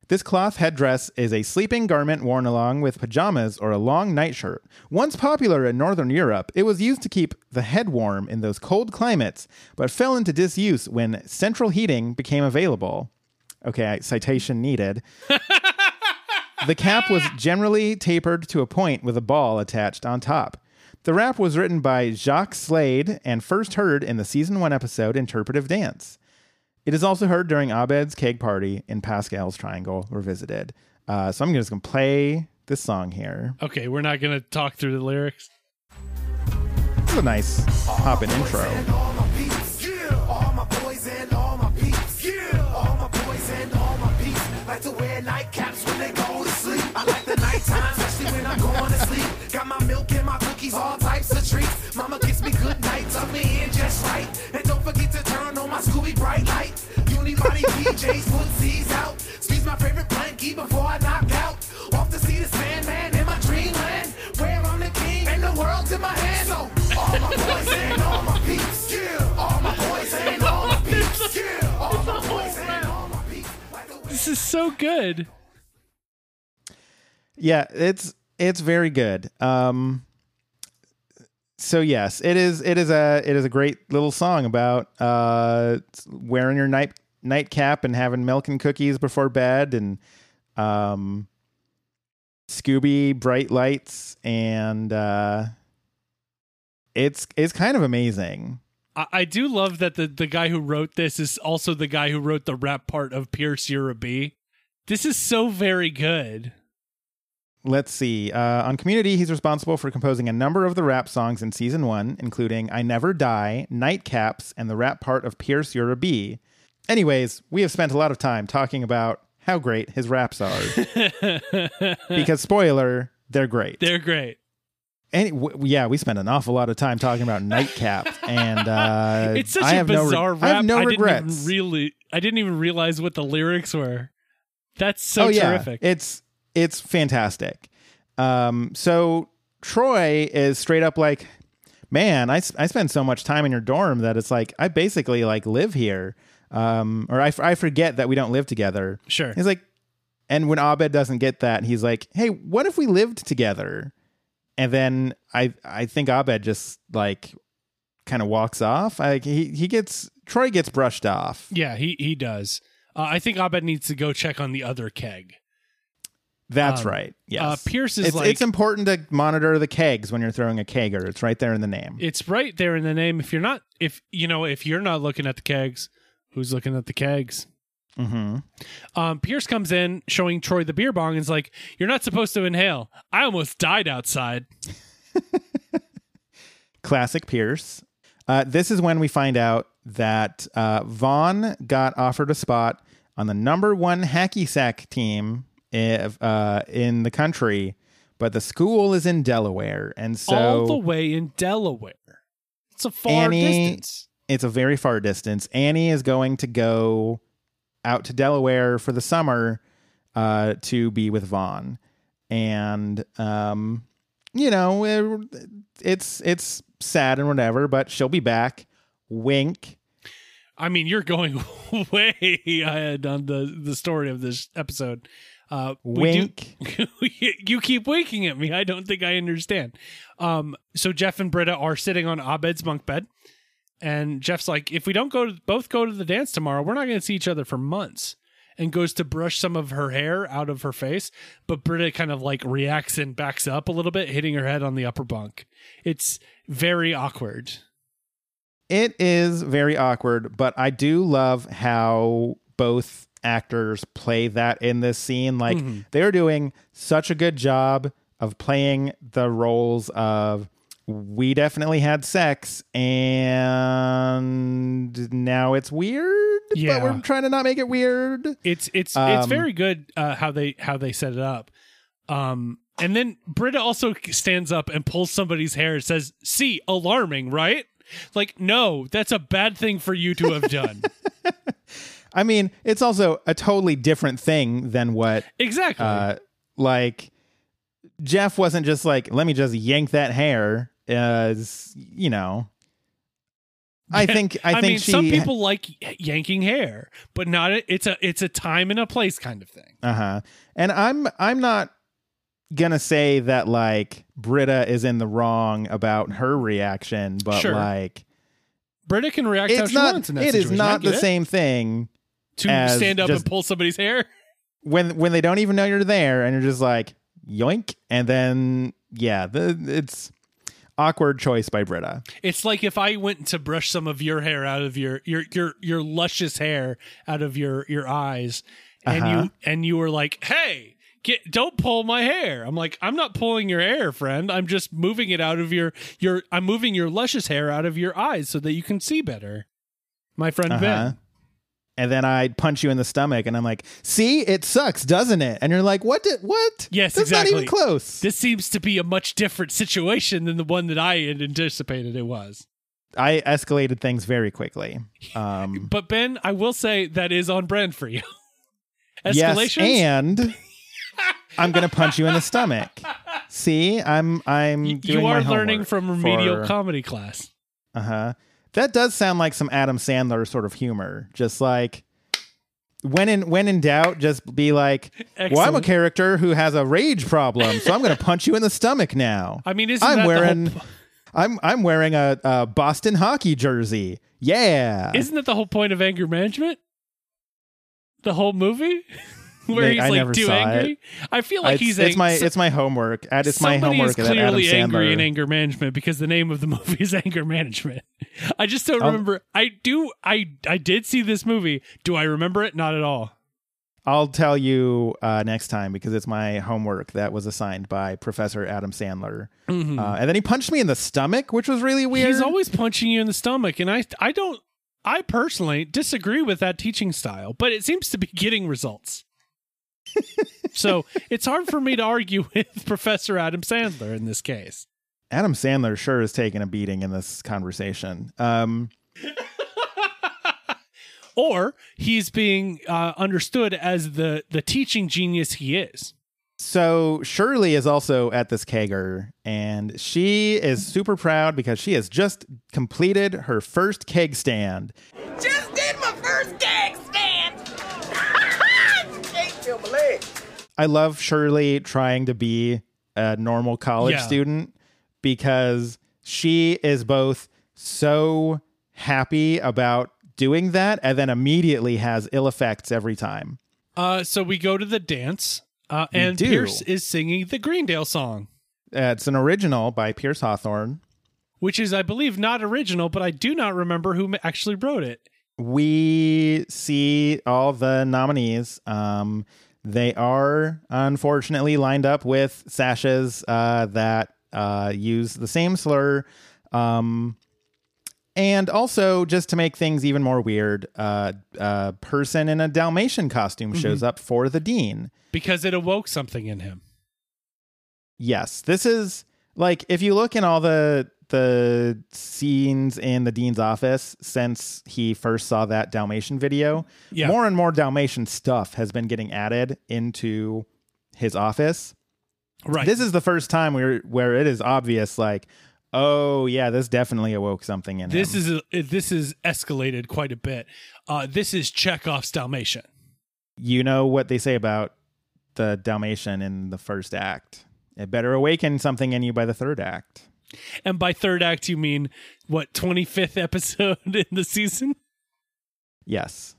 This cloth headdress is a sleeping garment worn along with pajamas or a long nightshirt. Once popular in Northern Europe, it was used to keep the head warm in those cold climates, but fell into disuse when central heating became available. Okay, citation needed. the cap was generally tapered to a point with a ball attached on top. The rap was written by Jacques Slade and first heard in the season one episode Interpretive Dance. It is also heard during Abed's keg party in Pascal's Triangle Revisited. Uh, so I'm just going to play this song here. Okay, we're not going to talk through the lyrics. It's a nice hopping intro. all my peeps. Yeah, all my boys and all my peeps. Yeah, all my boys and all my peeps. Like to wear nightcaps when they go to sleep. I like the nighttime, especially when I'm going to sleep. Got my milk and my cookies, all types of treats. Mama gives me good night, tuck me in just right. And don't forget to turn on my Scooby bright light. Unibody PJs, put C's out. Squeeze my favorite blankie before I knock out. Off to see the Sandman in my dreamland. Where I'm the king and the world's in my hands. So, all my boys and all my peeps. Yeah, all my boys and all my peeps. Yeah, all my boys and all my peeps. Like This is so good. Yeah, it's it's very good. Um, so yes, it is it is a it is a great little song about uh, wearing your night nightcap and having milk and cookies before bed and um, Scooby bright lights and uh, it's it's kind of amazing. I, I do love that the, the guy who wrote this is also the guy who wrote the rap part of Pierce You're a Bee. This is so very good. Let's see. Uh, on Community, he's responsible for composing a number of the rap songs in season one, including I Never Die, Nightcaps, and the rap part of Pierce You're a Bee. Anyways, we have spent a lot of time talking about how great his raps are. because, spoiler, they're great. They're great. Any, w- yeah, we spent an awful lot of time talking about Nightcap, and uh, It's such I a have no re- bizarre rap. I have no didn't regrets. even really I didn't even realize what the lyrics were. That's so oh yeah, terrific. it's it's fantastic. Um, so Troy is straight up like, man, I, I spend so much time in your dorm that it's like I basically like live here. Um, or I, f- I forget that we don't live together. Sure. He's like, and when Abed doesn't get that, he's like, hey, what if we lived together? And then I I think Abed just like kind of walks off. Like he he gets Troy gets brushed off. yeah, he he does. Uh, I think Abed needs to go check on the other keg. That's Um, right. Yes. uh, Pierce is it's, like- it's important to monitor the kegs when you're throwing a kegger. It's right there in the name. It's right there in the name. If you're not, if you know, if you're not looking at the kegs, who's looking at the kegs? hmm Um, Pierce comes in showing Troy the beer bong and is like, "You're not supposed to inhale. I almost died outside." Classic Pierce. Uh, this is when we find out that uh, Vaughn got offered a spot on the number one hacky sack team if, uh, in the country, but the school is in Delaware, and so All the way in Delaware. It's a far Annie- distance. it's a very far distance. Annie is going to go out to Delaware for the summer uh, to be with Vaughn, and um, you know it- it's it's sad and whatever, but she'll be back. Wink. I mean, you're going way ahead on the the story of this episode. Uh, we do- Wink. you keep winking at me. I don't think I understand. Um, so Jeff and Britta are sitting on Abed's bunk bed, and Jeff's like, "If we don't go to both go to the dance tomorrow, we're not going to see each other for months." And goes to brush some of her hair out of her face, but Britta kind of like reacts and backs up a little bit, hitting her head on the upper bunk. It's very awkward. It is very awkward, but I do love how both actors play that in this scene. Like Mm-hmm. they're doing such a good job of playing the roles of we definitely had sex and now it's weird, Yeah. but we're trying to not make it weird. It's it's it's Um, very good uh, how they how they set it up. Um, and then Britta also stands up and pulls somebody's hair and says, "See, alarming, right?" Like, no, that's a bad thing for you to have done. I mean, it's also a totally different thing than what exactly. uh, like Jeff wasn't just like, let me just yank that hair. As you know, I think I, think mean, she. some people like yanking hair, but not. It's a it's a time and a place kind of thing. Uh huh. And I'm I'm not gonna say that like Britta is in the wrong about her reaction, but Sure. like Britta can react it's not. wants in that It is situation. I not the it. same thing to stand up and pull somebody's hair. when when they don't even know you're there and you're just like yoink, and then yeah, the it's awkward choice by Britta. It's like if I went to brush some of your hair out of your your your your luscious hair out of your your eyes, and Uh-huh. you and you were like, "Hey, get don't pull my hair." I'm like, "I'm not pulling your hair, friend. I'm just moving it out of your your. I'm moving your luscious hair out of your eyes so that you can see better." My friend Uh-huh. Ben. And then I punch you in the stomach, and I'm like, "See, it sucks, doesn't it?" And you're like, "What? Did, what? Yes, That's exactly. not even close." This seems to be a much different situation than the one that I had anticipated it was. I escalated things very quickly. Um, But Ben, I will say that is on brand for you. yes, and I'm gonna punch you in the stomach. See, I'm I'm doing you are learning from remedial for- comedy class. Uh-huh. That does sound like some Adam Sandler sort of humor. Just like when in when in doubt, just be like, "Well, I'm a character who has a rage problem, so I'm going to punch you in the stomach now." I mean, isn't I'm that wearing the whole, I'm I'm wearing a, a Boston hockey jersey. Yeah. isn't that the whole point of anger management? The whole movie, where he's I like too angry. it. I feel like it's, he's it's ang- my it's my homework. It's my homework is clearly angry in anger management because the name of the movie is anger management. I just don't remember. I do. I I did see this movie. Do I remember it? Not at all. I'll tell you uh, next time because it's my homework that was assigned by Professor Adam Sandler. Uh, and then he punched me in the stomach, which was really weird. Mm-hmm. He's always punching you in the stomach, and I I don't. I personally disagree with that teaching style, but it seems to be getting results. So it's hard for me to argue with Professor Adam Sandler in this case. Adam Sandler sure is taking a beating in this conversation. Um, Or he's being uh, understood as the the teaching genius he is. so Shirley is also at this kegger, and she is super proud because she has just completed her first keg stand. Just did my first gag stand. Can't feel my legs. I love Shirley trying to be a normal college Yeah. student because she is both so happy about doing that and then immediately has ill effects every time. Uh, so we go to the dance, uh, and. Pierce is singing the Greendale song, Uh, it's an original by Pierce Hawthorne. which is, I believe, not original, but I do not remember who actually wrote it. We see all the nominees. Um, they are unfortunately lined up with sashes uh, that uh, use the same slur. Um, and also, just to make things even more weird, uh, a person in a Dalmatian costume shows up for the dean. because it awoke something in him. Yes, this is like if you look in all the the scenes in the dean's office since he first saw that Dalmatian video. Yeah. More and more Dalmatian stuff has been getting added into his office. Right. This is the first time where where it is obvious, like, oh yeah, this definitely awoke something in this him. is a, this is escalated quite a bit. Uh, this is Chekhov's Dalmatian. you know what they say about the Dalmatian in the first act. It better awaken something in you by the third act. And by third act, you mean what, 25th episode in the season? Yes.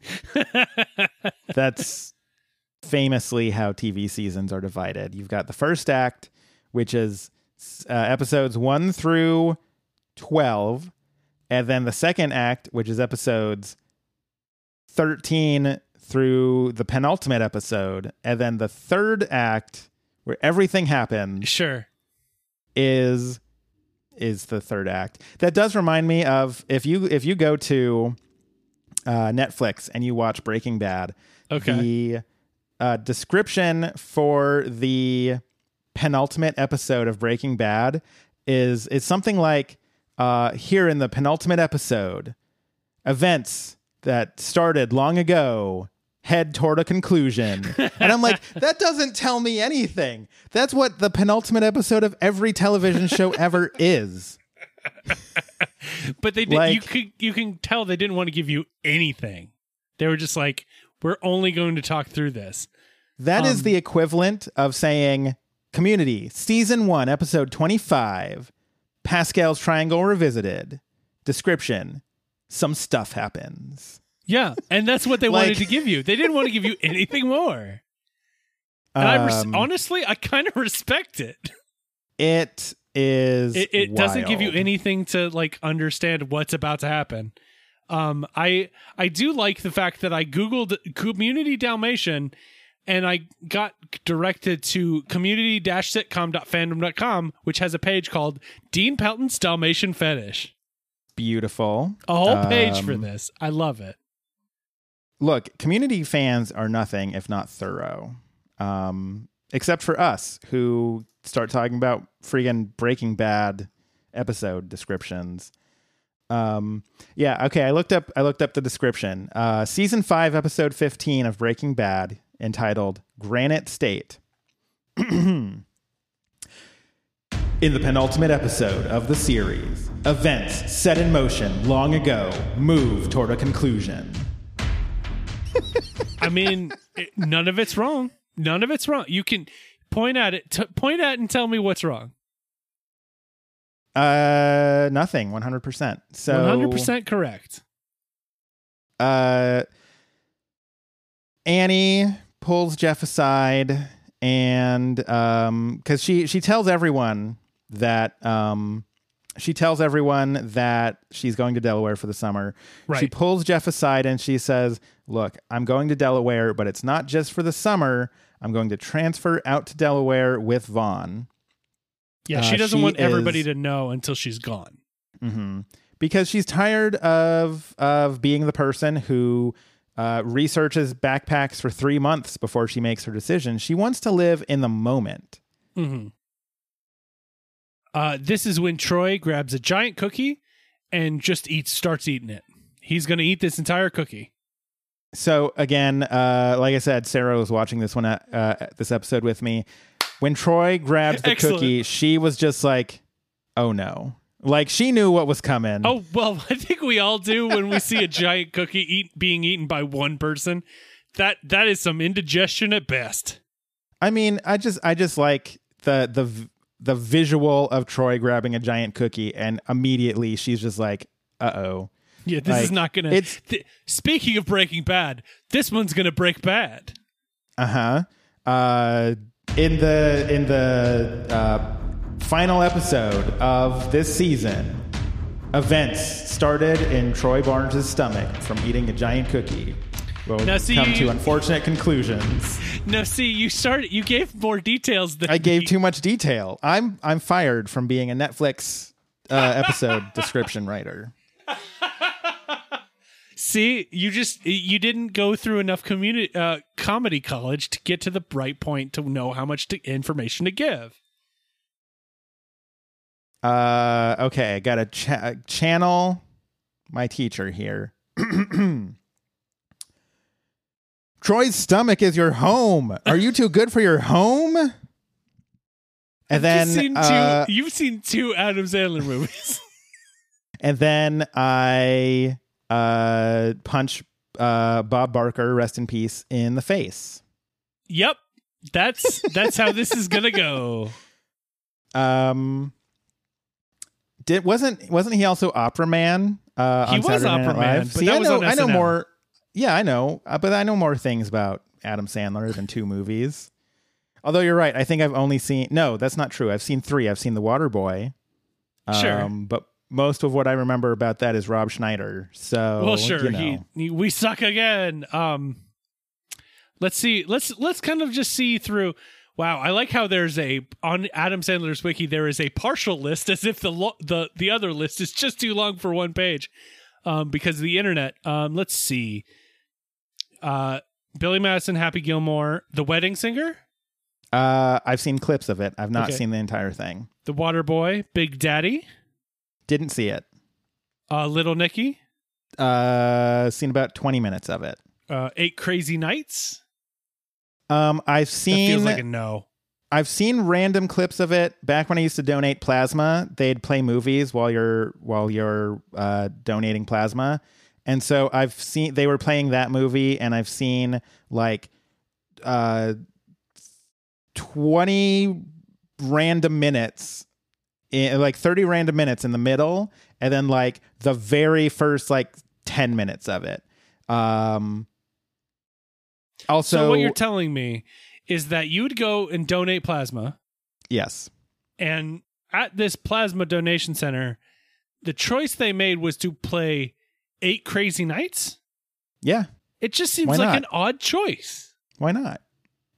That's famously how TV seasons are divided. You've got the first act, which is uh, episodes 1 through 12, and then the second act, which is episodes 13 through the penultimate episode, and then the third act where everything happens Sure. is is the third act. That does remind me of if you if you go to uh, Netflix and you watch Breaking Bad, Okay. the uh, description for the penultimate episode of Breaking Bad is is something like uh, here in the penultimate episode, events that started long ago head toward a conclusion. and I'm like, that doesn't tell me anything. That's what the penultimate episode of every television show ever is. But they did, you Like- could you can tell they didn't want to give you anything. They were just like, we're only going to talk through this. That is Um, the equivalent of saying Community, Season 1, Episode 25, Pascal's Triangle Revisited. Description Some stuff happens. Yeah, and that's what they Like- wanted to give you. They didn't want to give you anything more. And I res- Um, honestly, I kind of respect it. It is. It, it doesn't give you anything to like understand what's about to happen. Um, I I do like the fact that I googled community Dalmatian, and I got directed to community-sitcom.fandom.com, which has a page called Dean Pelton's Dalmatian Fetish. Beautiful. A whole page for Um, this. I love it. Look, community fans are nothing if not thorough. Um, except for us who start talking about freaking Breaking Bad episode descriptions. Um, yeah, okay. I looked up. I looked up the description. Uh, season five, episode fifteen of Breaking Bad, entitled "Granite State." In the penultimate episode of the series, events set in motion long ago move toward a conclusion. I mean, it, none of it's wrong. None of it's wrong. You can point at it. T- point at it and tell me what's wrong. Uh, nothing. One hundred percent. So One hundred percent correct. Uh, Annie pulls Jeff aside, and um, because she she tells everyone that um, she tells everyone that she's going to Delaware for the summer. She pulls Jeff aside and she says, "Look, I'm going to Delaware, but it's not just for the summer. I'm going to transfer out to Delaware with Vaughn." Yeah, Uh, she doesn't she want everybody is- to know until she's gone. hmm Because she's tired of of being the person who uh, researches backpacks for three months before she makes her decision. She wants to live in the moment. hmm Uh, this is when Troy grabs a giant cookie and just eats, starts eating it. He's going to eat this entire cookie. So again, uh, like I said, Sarah was watching this one, uh, uh, this episode with me. When Troy grabs the Excellent. cookie, she was just like, "Oh no!" Like she knew what was coming. Oh well, I think we all do when we see a giant cookie eat being eaten by one person. That that is some indigestion at best. I mean, I just, I just like the the the visual of Troy grabbing a giant cookie, and immediately she's just like, "Uh oh." Yeah, this is not gonna. it's- th- speaking of Breaking Bad, this one's gonna break bad. Uh-huh. Uh in the in the uh, final episode of this season, events started in Troy Barnes' stomach from eating a giant cookie. Will Now, see, come to unfortunate conclusions. No, see, you started. You gave more details than I gave too much detail. I'm I'm fired from being a Netflix uh, episode description writer. See, you just you didn't go through enough community uh, comedy college to get to the bright point to know how much to, information to give. Uh, okay, I got to cha- channel my teacher here. Troy's stomach is your home. Are you too good for your home? And then, You've seen, uh, two, you've seen two Adam Sandler movies. and then I uh, punch uh, Bob Barker, rest in peace, in the face. yep. That's that's how this is gonna go. Um, did wasn't wasn't he also Opera Man? Uh, He was Saturday Opera Man, See, I know, I know more. Yeah, I know, uh, but I know more things about Adam Sandler than two movies. Although you're right, I think I've only seen no, that's not true. I've seen three. I've seen The Water Boy. Sure. Um, but most of what I remember about that is Rob Schneider. So well, sure. you know. he, he we suck again. Um, let's see. Let's let's kind of just see through. Wow, I like how there's a on Adam Sandler's wiki there is a partial list as if the lo- the the other list is just too long for one page, um, because of the internet. Um, let's see. Uh, Billy Madison, Happy Gilmore, The Wedding Singer, Uh, I've seen clips of it. I've not Okay. seen the entire thing. The Water Boy, Big Daddy, Didn't see it. uh, Little Nicky, Uh, seen about twenty minutes of it. uh, Eight Crazy Nights. Um, I've That seen feels like a no. I've seen random clips of it back when I used to donate plasma. They'd play movies while you're while you're uh, donating plasma, and so I've seen they were playing that movie, and I've seen like uh, twenty random minutes, in, like thirty random minutes in the middle, and then like the very first like ten minutes of it. Um, also, So what you're telling me is that you'd go and donate plasma, yes. and at this plasma donation center, the choice they made was to play Eight Crazy Nights. Yeah, It just seems Why like not? an odd choice. Why not?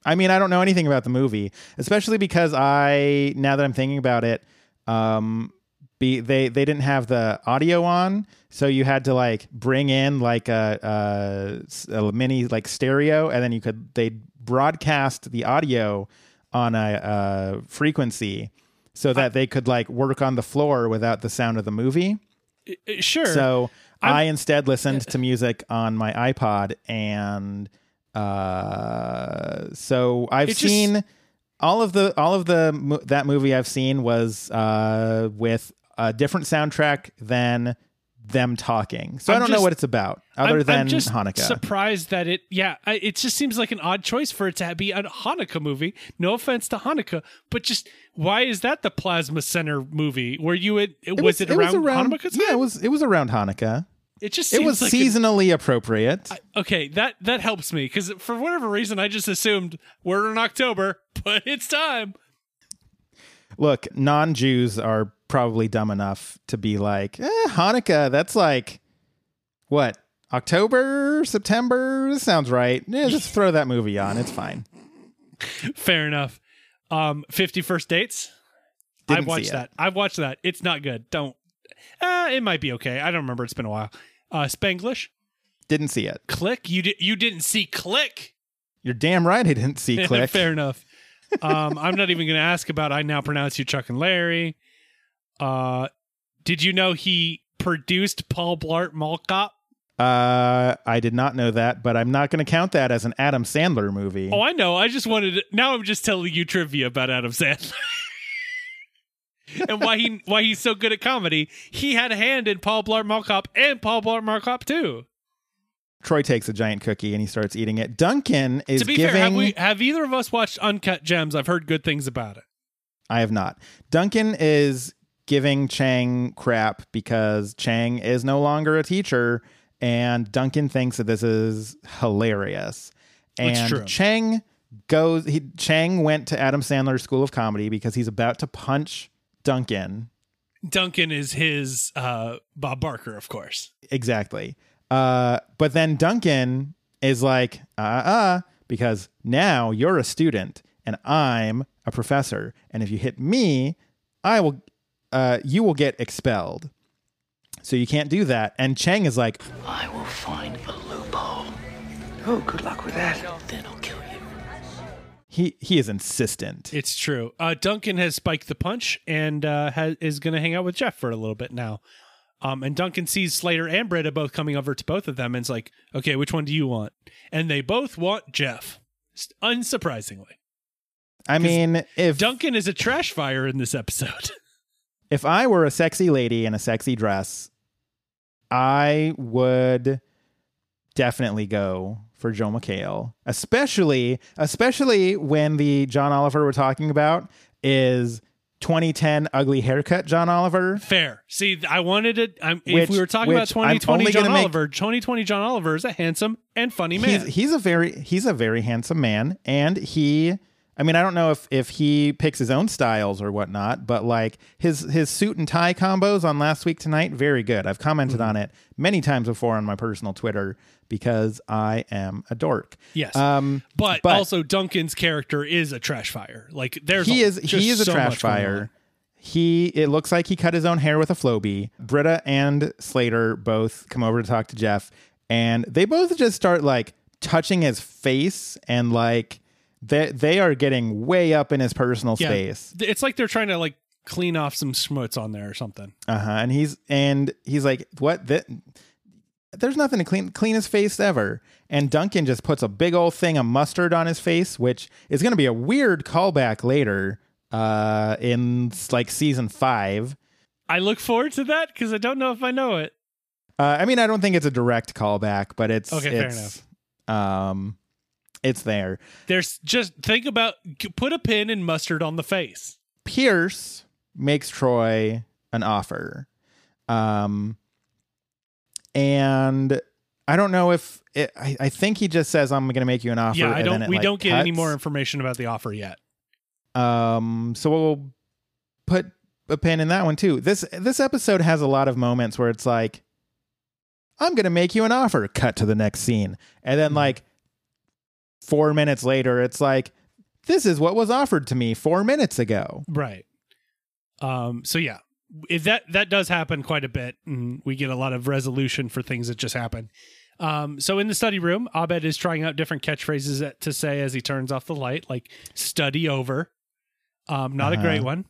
I mean, I don't know anything about the movie, especially because I now that I'm thinking about it, um, be they they didn't have the audio on, so you had to like bring in like a, a, a mini like stereo, and then you could they broadcast the audio on a, a frequency so that they could like work on the floor without the sound of the movie. I- I- Sure. So I'm- I instead listened to music on my iPod, and uh, so I've It just- seen all of the all of the that movie I've seen was uh, with a different soundtrack than them talking. So I I'm don't know what it's about, other I'm, than I'm just Hanukkah. surprised that it. Yeah, I, it just seems like an odd choice for it to be a Hanukkah movie. No offense to Hanukkah, but just why is that the Plasma Center movie? Were you at? was, it, around, Hanukkah time? Yeah, it was. It was around Hanukkah. It just It was like seasonally appropriate. okay, that that helps me because for whatever reason I just assumed we're in October, but it's time. Look, non-Jews are probably dumb enough to be like, eh, Hanukkah. That's like what October, September. This sounds right. Yeah, just throw that movie on. It's fine. Fair enough. Um, Fifty First Dates. Didn't I've watched that. I've watched that. It's not good. Don't. Uh, it might be okay. I don't remember. It's been a while. Uh, Spanglish. Didn't see it. Click. You did. You didn't see Click. You're damn right. I didn't see Click. Fair enough. Um, I'm not even going to ask about. I now pronounce you Chuck and Larry. Uh, did you know he produced Paul Blart Mall Cop? Uh, I did not know that, but I'm not going to count that as an Adam Sandler movie. Oh, I know. I just wanted. To, now I'm just telling you trivia about Adam Sandler. and why he why he's so good at comedy. He had a hand in Paul Blart Mall Cop and Paul Blart Mall Cop too. Troy takes a giant cookie and he starts eating it. Duncan is to be giving. fair, have we have either of us watched Uncut Gems? I've heard good things about it. I have not. Duncan is giving Chang crap because Chang is no longer a teacher, and Duncan thinks that this is hilarious. It's And true. Chang goes. He Chang went to Adam Sandler's School of Comedy because he's about to punch Duncan. Duncan is his uh, Bob Barker, of course. Exactly. Uh, but then Duncan is like, uh uh, because now you're a student and I'm a professor. And if you hit me, I will, uh, you will get expelled. So you can't do that. And Chang is like, I will find a loophole. Oh, good luck with that. Then I'll kill you. He he is insistent. It's true. Uh, Duncan has spiked the punch and uh, has, is going to hang out with Jeff for a little bit now. Um, and Duncan sees Slater and Britta both coming over to both of them and is like, okay, which one do you want? And they both want Jeff, unsurprisingly. I mean, if Duncan is a trash fire in this episode. if I were a sexy lady in a sexy dress, I would definitely go for Joel McHale, especially especially when the John Oliver we're talking about is 2010 ugly haircut John Oliver. Fair. See, I wanted it. I'm, if we were talking about which I'm 2020 John make- Oliver, 2020 John Oliver is a handsome and funny man. He's he's a very he's a very handsome man, and he. I mean, I don't know if if he picks his own styles or whatnot, but like his his suit and tie combos on last week tonight, very good. I've commented Mm-hmm. on it many times before on my personal Twitter because I am a dork. yes. Um, but, but- also Duncan's character is a trash fire. Like there's he is he is a so trash much going on. fire. He it looks like he cut his own hair with a Flowbee. Britta and Slater both come over to talk to Jeff, and they both just start like touching his face and like they they are getting way up in his personal Yeah. space. It's like they're trying to like clean off some schmutz on there or something. Uh huh. And he's and he's like, what? That there's nothing to clean clean his face ever. And Duncan just puts a big old thing of mustard on his face, which is going to be a weird callback later uh in like season five. I look forward to that because I don't know if I know it. Uh, I mean, I don't think it's a direct callback, but it's Okay, fair it's, Um, it's there. There's just think about put a pin in mustard on the face. Pierce makes Troy an offer. Um, and I don't know if it, I, I think he just says, I'm going to make you an offer. yeah, I and don't. it, We like, don't get any more information about the offer yet. Um, so we'll put a pin in that one too. This this episode has a lot of moments where it's like, I'm gonna make you an offer. Cut to the next scene, and then like four minutes later, it's like, this is what was offered to me four minutes ago. Right. Um. So yeah, if that that does happen quite a bit, and we get a lot of resolution for things that just happen. Um. So in the study room, Abed is trying out different catchphrases that, to say as he turns off the light, like "study over." Um. Not a Uh-huh. great one.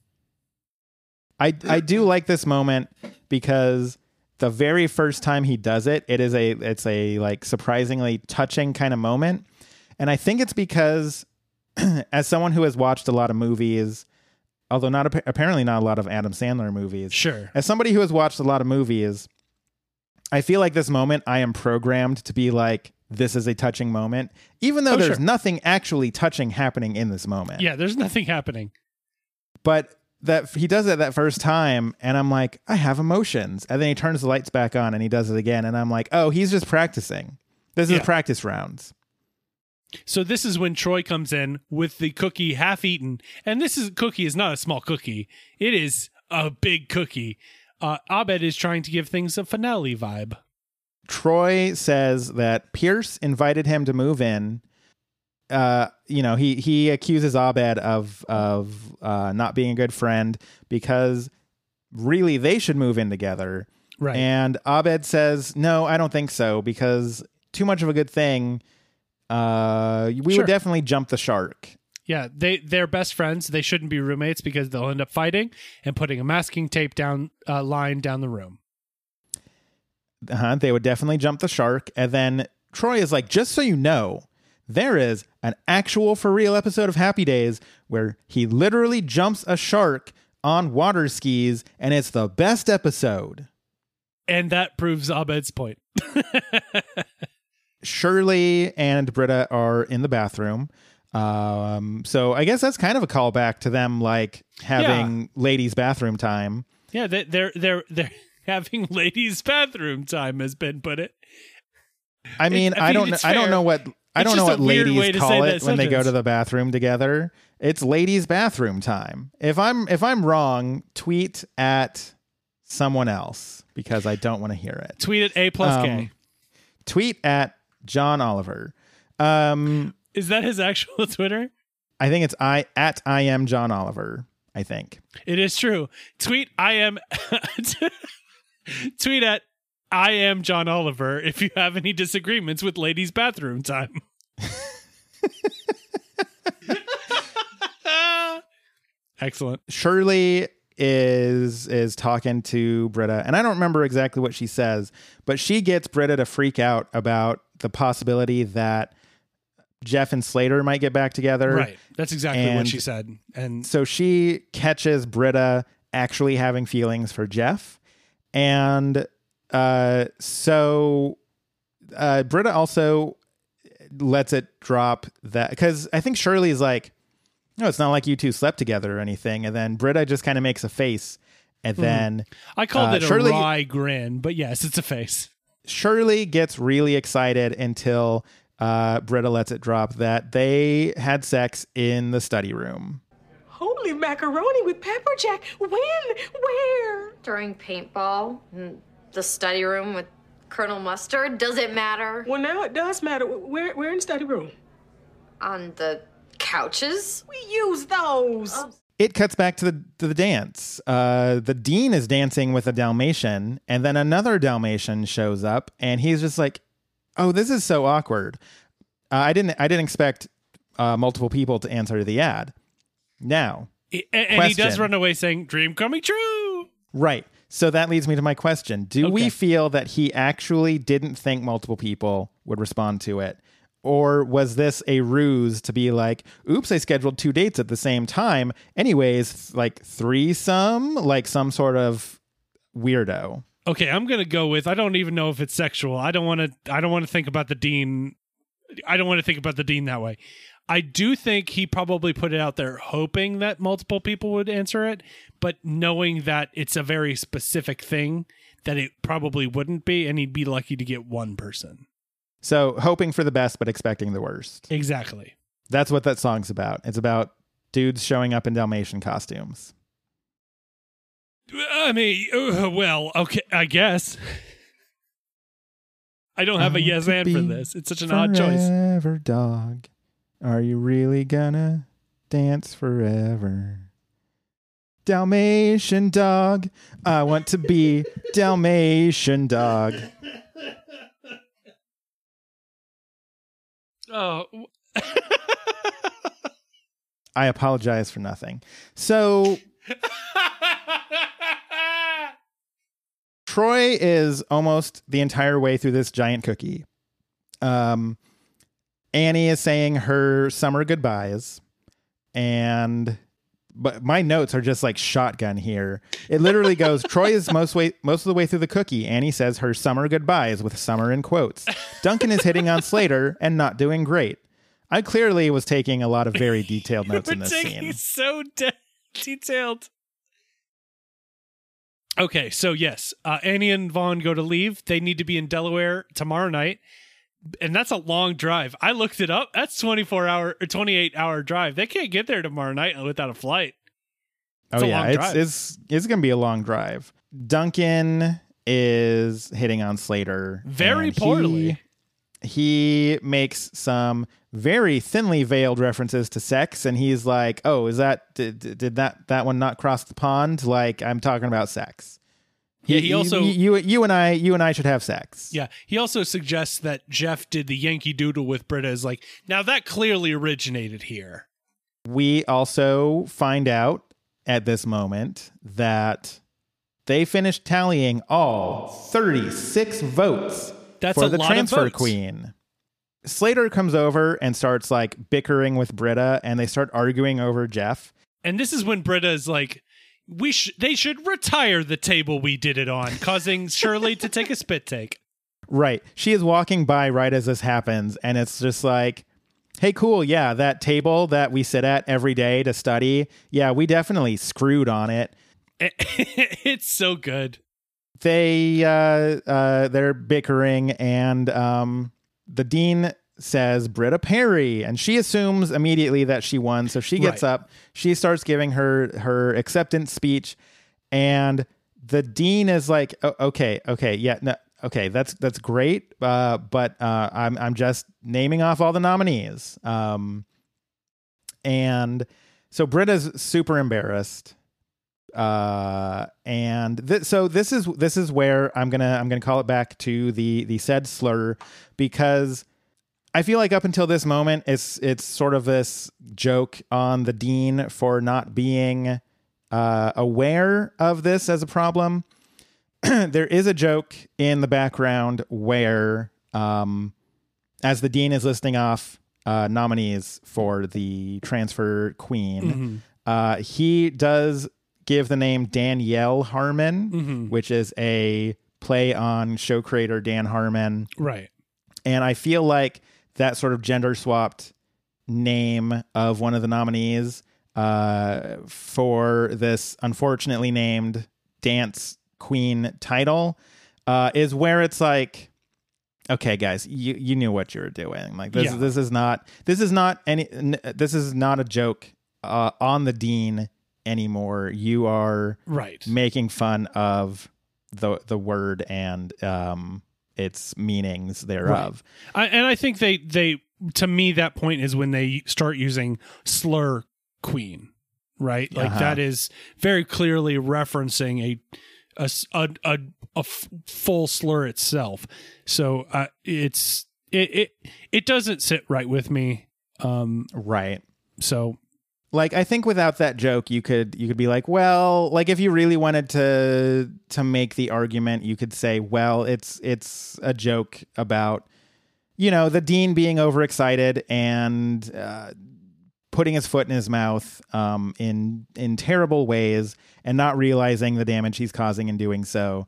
I I do like this moment because the very first time he does it, it is a it's a like surprisingly touching kind of moment, and I think it's because as someone who has watched a lot of movies, although not apparently not a lot of Adam Sandler movies, Sure. as somebody who has watched a lot of movies, I feel like this moment I am programmed to be like this is a touching moment, even though Oh, there's sure. nothing actually touching happening in this moment Yeah. There's nothing happening. but that he does it that first time and i'm like i have emotions and then he turns the lights back on and he does it again and i'm like oh he's just practicing this is Yeah. practice rounds So this is when Troy comes in with the cookie half eaten, and this is cookie is not a small cookie; it is a big cookie. Uh, Abed is trying to give things a finale vibe. troy says that pierce invited him to move in uh you know he he accuses abed of of uh not being a good friend because really they should move in together Right. And Abed says, "No, I don't think so because too much of a good thing. Uh, we Sure. would definitely jump the shark." yeah, they they're best friends. They shouldn't be roommates because they'll end up fighting and putting a masking tape down uh, line down the room. Uh-huh, they would definitely jump the shark. And then Troy is like, "Just so you know, there is an actual for real episode of Happy Days where he literally jumps a shark on water skis, and it's the best episode." And that proves Abed's point. Shirley and Britta are in the bathroom. Um, so I guess that's kind of a callback to them like having ladies' bathroom time. Yeah, they, they're they're they're having ladies' bathroom time, has been put it. I mean, I I, mean, don't, it's I don't know what I It's don't know what a weird way ladies call it when they go to the bathroom together. It's ladies' bathroom time. If I'm if I'm wrong, tweet at someone else because I don't want to hear it. Tweet at A plus Um, K. Tweet at John Oliver. Um, Is that his actual Twitter? I think it's I at I am John Oliver. I think. It is true. Tweet I am tweet at I am John Oliver if you have any disagreements with ladies' bathroom time. Excellent. Shirley is is talking to Britta, and I don't remember exactly what she says, but she gets Britta to freak out about the possibility that Jeff and Slater might get back together. Right. That's exactly what she said. And So she catches Britta actually having feelings for Jeff. And uh, so uh, Britta also lets it drop that because I think Shirley is like, no, it's not like you two slept together or anything. And then Britta just kind of makes a face. And then I called uh, it a Shirley- wry grin, but yes, it's a face. Shirley gets really excited until uh, Britta lets it drop that they had sex in the study room. Holy macaroni with pepper jack. When? Where? During paintball, in the study room with Colonel Mustard. Does it matter? Well, now it does matter. Where? Where in the study room? On the couches? We use those. It cuts back to the to the dance. Uh, the dean is dancing with a Dalmatian, and then another Dalmatian shows up, and he's just like, "Oh, this is so awkward." Uh, I didn't I didn't expect uh, multiple people to answer the ad. Now, And, and he does run away saying, Dream coming true. right. So that leads me to my question: Do Okay. we feel that he actually didn't think multiple people would respond to it? Or was this a ruse to be like, oops, I scheduled two dates at the same time. Anyways, like threesome, like some sort of weirdo. Okay, I'm gonna go with I don't even know if it's sexual. I don't want to. I don't want to think about the dean. I don't want to think about the dean that way. I do think he probably put it out there hoping that multiple people would answer it, but knowing that it's a very specific thing that it probably wouldn't be, and he'd be lucky to get one person. So hoping for the best, but expecting the worst. Exactly. That's what that song's about. It's about dudes showing up in Dalmatian costumes. I mean, uh, well, okay, I guess. I don't have a I want yes and for this. It's such an odd choice. Forever dog. Are you really gonna dance forever? Dalmatian dog. I want to be Dalmatian dog. Oh, I apologize for nothing. So Troy is almost the entire way through this giant cookie. Um, Annie is saying her summer goodbyes, and but my notes are just like shotgun here. It literally goes: Troy is most way most of the way through the cookie. Annie says her summer goodbyes with summer in quotes. Duncan is hitting on Slater and not doing great. I clearly was taking a lot of very detailed notes in this scene. so de- detailed. Okay, so yes, uh, Annie and Vaughn go to leave. They need to be in Delaware tomorrow night, and that's a long drive. I looked it up. That's twenty four hour or twenty eight hour drive. They can't get there tomorrow night without a flight. It's oh a yeah, long it's drive. it's it's gonna be a long drive. Duncan is hitting on Slater Very and he- poorly. He, makes some very thinly veiled references to sex, and he's like, "Oh, is that did, did that that one not cross the pond? Like I'm talking about sex." Yeah, he also- you you and I you and I should have sex. Yeah, he also suggests that Jeff did the Yankee Doodle with Britta. Is like now that clearly originated here. We also find out at this moment that they finished tallying all 36 votes That's for a the lot of transfer votes. queen. Slater comes over and starts like bickering with Britta and they start arguing over Jeff. And this is when Britta is like, "We sh- they should retire the table we did it on," causing Shirley to take a spit take. Right. She is walking by right as this happens and it's just like, "Hey, cool. Yeah, that table that we sit at every day to study. Yeah, we definitely screwed on it." it's so good. they uh uh they're bickering and um the dean says Britta Perry and she assumes immediately that she won so she gets Right. up she starts giving her her acceptance speech and the dean is like "O- okay okay yeah no, okay that's that's great uh but uh I'm I'm just naming off all the nominees um and so Britta's super embarrassed uh and th- so this is this is where i'm gonna i'm gonna call it back to the the said slur because I feel like up until this moment, it's it's sort of this joke on the dean for not being uh, aware of this as a problem. there is a joke in the background where, um, as the dean is listing off uh, nominees for the transfer queen, uh, he does give the name Danielle Harmon, which is a play on show creator Dan Harmon. Right. And I feel like that sort of gender swapped name of one of the nominees uh, for this unfortunately named dance queen title uh, is where it's like, okay, guys, you you knew what you were doing. Like this Yeah. this is not this is not any n- this is not a joke uh, on the dean anymore. You are Right. making fun of the the word and um its meanings thereof. I, and I think they they to me that point is when they start using slur queen, right? Like Uh-huh. that is very clearly referencing a a a, a- a f- full slur itself. So uh, it's it, it it doesn't sit right with me. Um, Right. so Like I think without that joke you could you could be like, well, like if you really wanted to to make the argument, you could say, well, it's it's a joke about you know, the dean being overexcited and uh, putting his foot in his mouth um, in in terrible ways and not realizing the damage he's causing in doing so.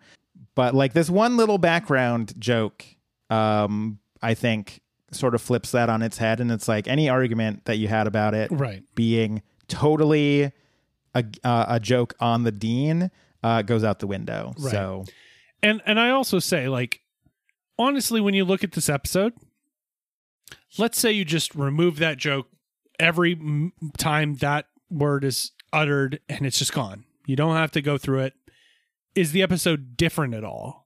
But like this one little background joke, um, I think sort of flips that on its head, and it's like any argument that you had about it right. being totally a uh, a joke on the dean uh, goes out the window. Right. So And and I also say like honestly when you look at this episode let's say you just remove that joke every time that word is uttered and it's just gone. You don't have to go through it. Is the episode different at all?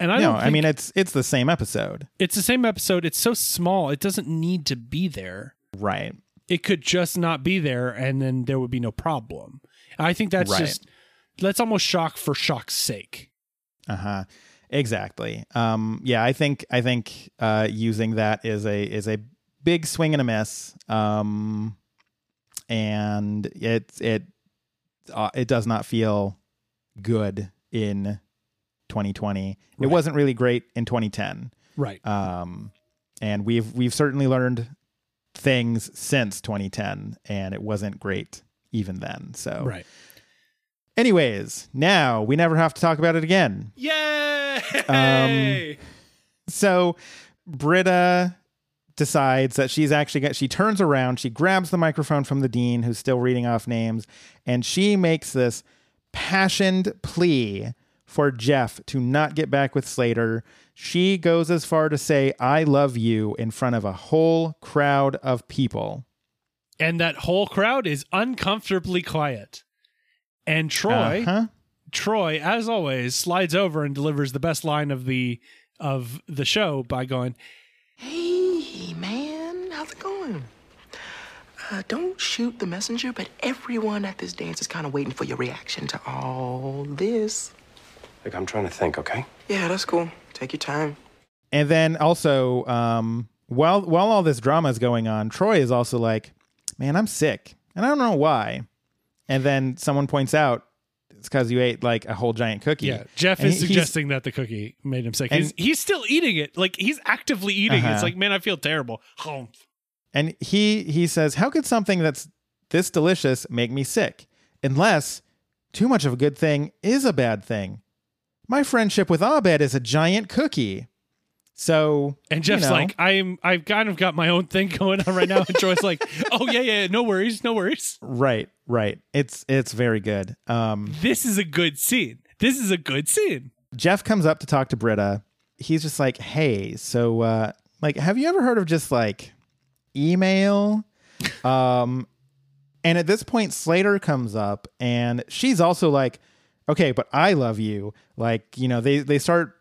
And I no, don't I mean it's it's the same episode, it's the same episode. It's so small. It doesn't need to be there. right? It could just not be there and then there would be no problem. I think that's Right. just that's almost shock for shock's sake. Uh huh. Exactly. Um. Yeah. I think I think uh, using that is a is a big swing and a miss. Um. And it it uh, it does not feel good in 2020. It wasn't really great in 2010. Right. um, and we've we've certainly learned things since 2010, and it wasn't great even then. So, right. anyways, now we never have to talk about it again. Yay! Um, So, Britta decides that she's actually got, she turns around, she grabs the microphone from the dean who's still reading off names, and she makes this passioned plea for Jeff to not get back with Slater. She goes as far to say, I love you in front of a whole crowd of people. and that whole crowd is uncomfortably quiet. And Troy, Uh-huh. Troy, as always, slides over and delivers the best line of the of the show by going, Hey, man, how's it going? Uh, don't shoot the messenger, but everyone at this dance is kind of waiting for your reaction to all this. Like, I'm trying to think, okay? Yeah, that's cool. Take your time. And then also, um, while while all this drama is going on, Troy is also like, "Man, I'm sick, and I don't know why." And then someone points out it's because you ate like a whole giant cookie. "Yeah." Jeff And is he- suggesting that the cookie made him sick. And- he's, he's still eating it. Like he's actively eating it. It's Uh-huh. like, man, I feel terrible. Humph. And he he says, "How could something that's this delicious make me sick? Unless too much of a good thing is a bad thing. My friendship with Abed is a giant cookie." So And you Jeff's know, like, I'm I've kind of got my own thing going on right now. And Troy's like, Oh yeah, yeah, no worries, no worries. right, right. It's it's very good. Um, This is a good scene. This is a good scene. Jeff comes up to talk to Britta. He's just like, "Hey, so uh like have you ever heard of just like email?" um and at this point Slater comes up and she's also like, "Okay, but I love you." Like, you know, they they start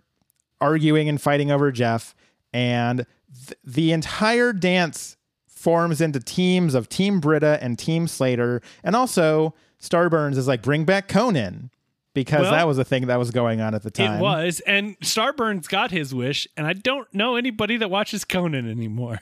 arguing and fighting over Jeff and th- the entire dance forms into teams of Team Britta and Team Slater and also Starburns is like, "Bring back Conan." Because Well, that was a thing that was going on at the time. It was, and Starburns got his wish, and I don't know anybody that watches Conan anymore.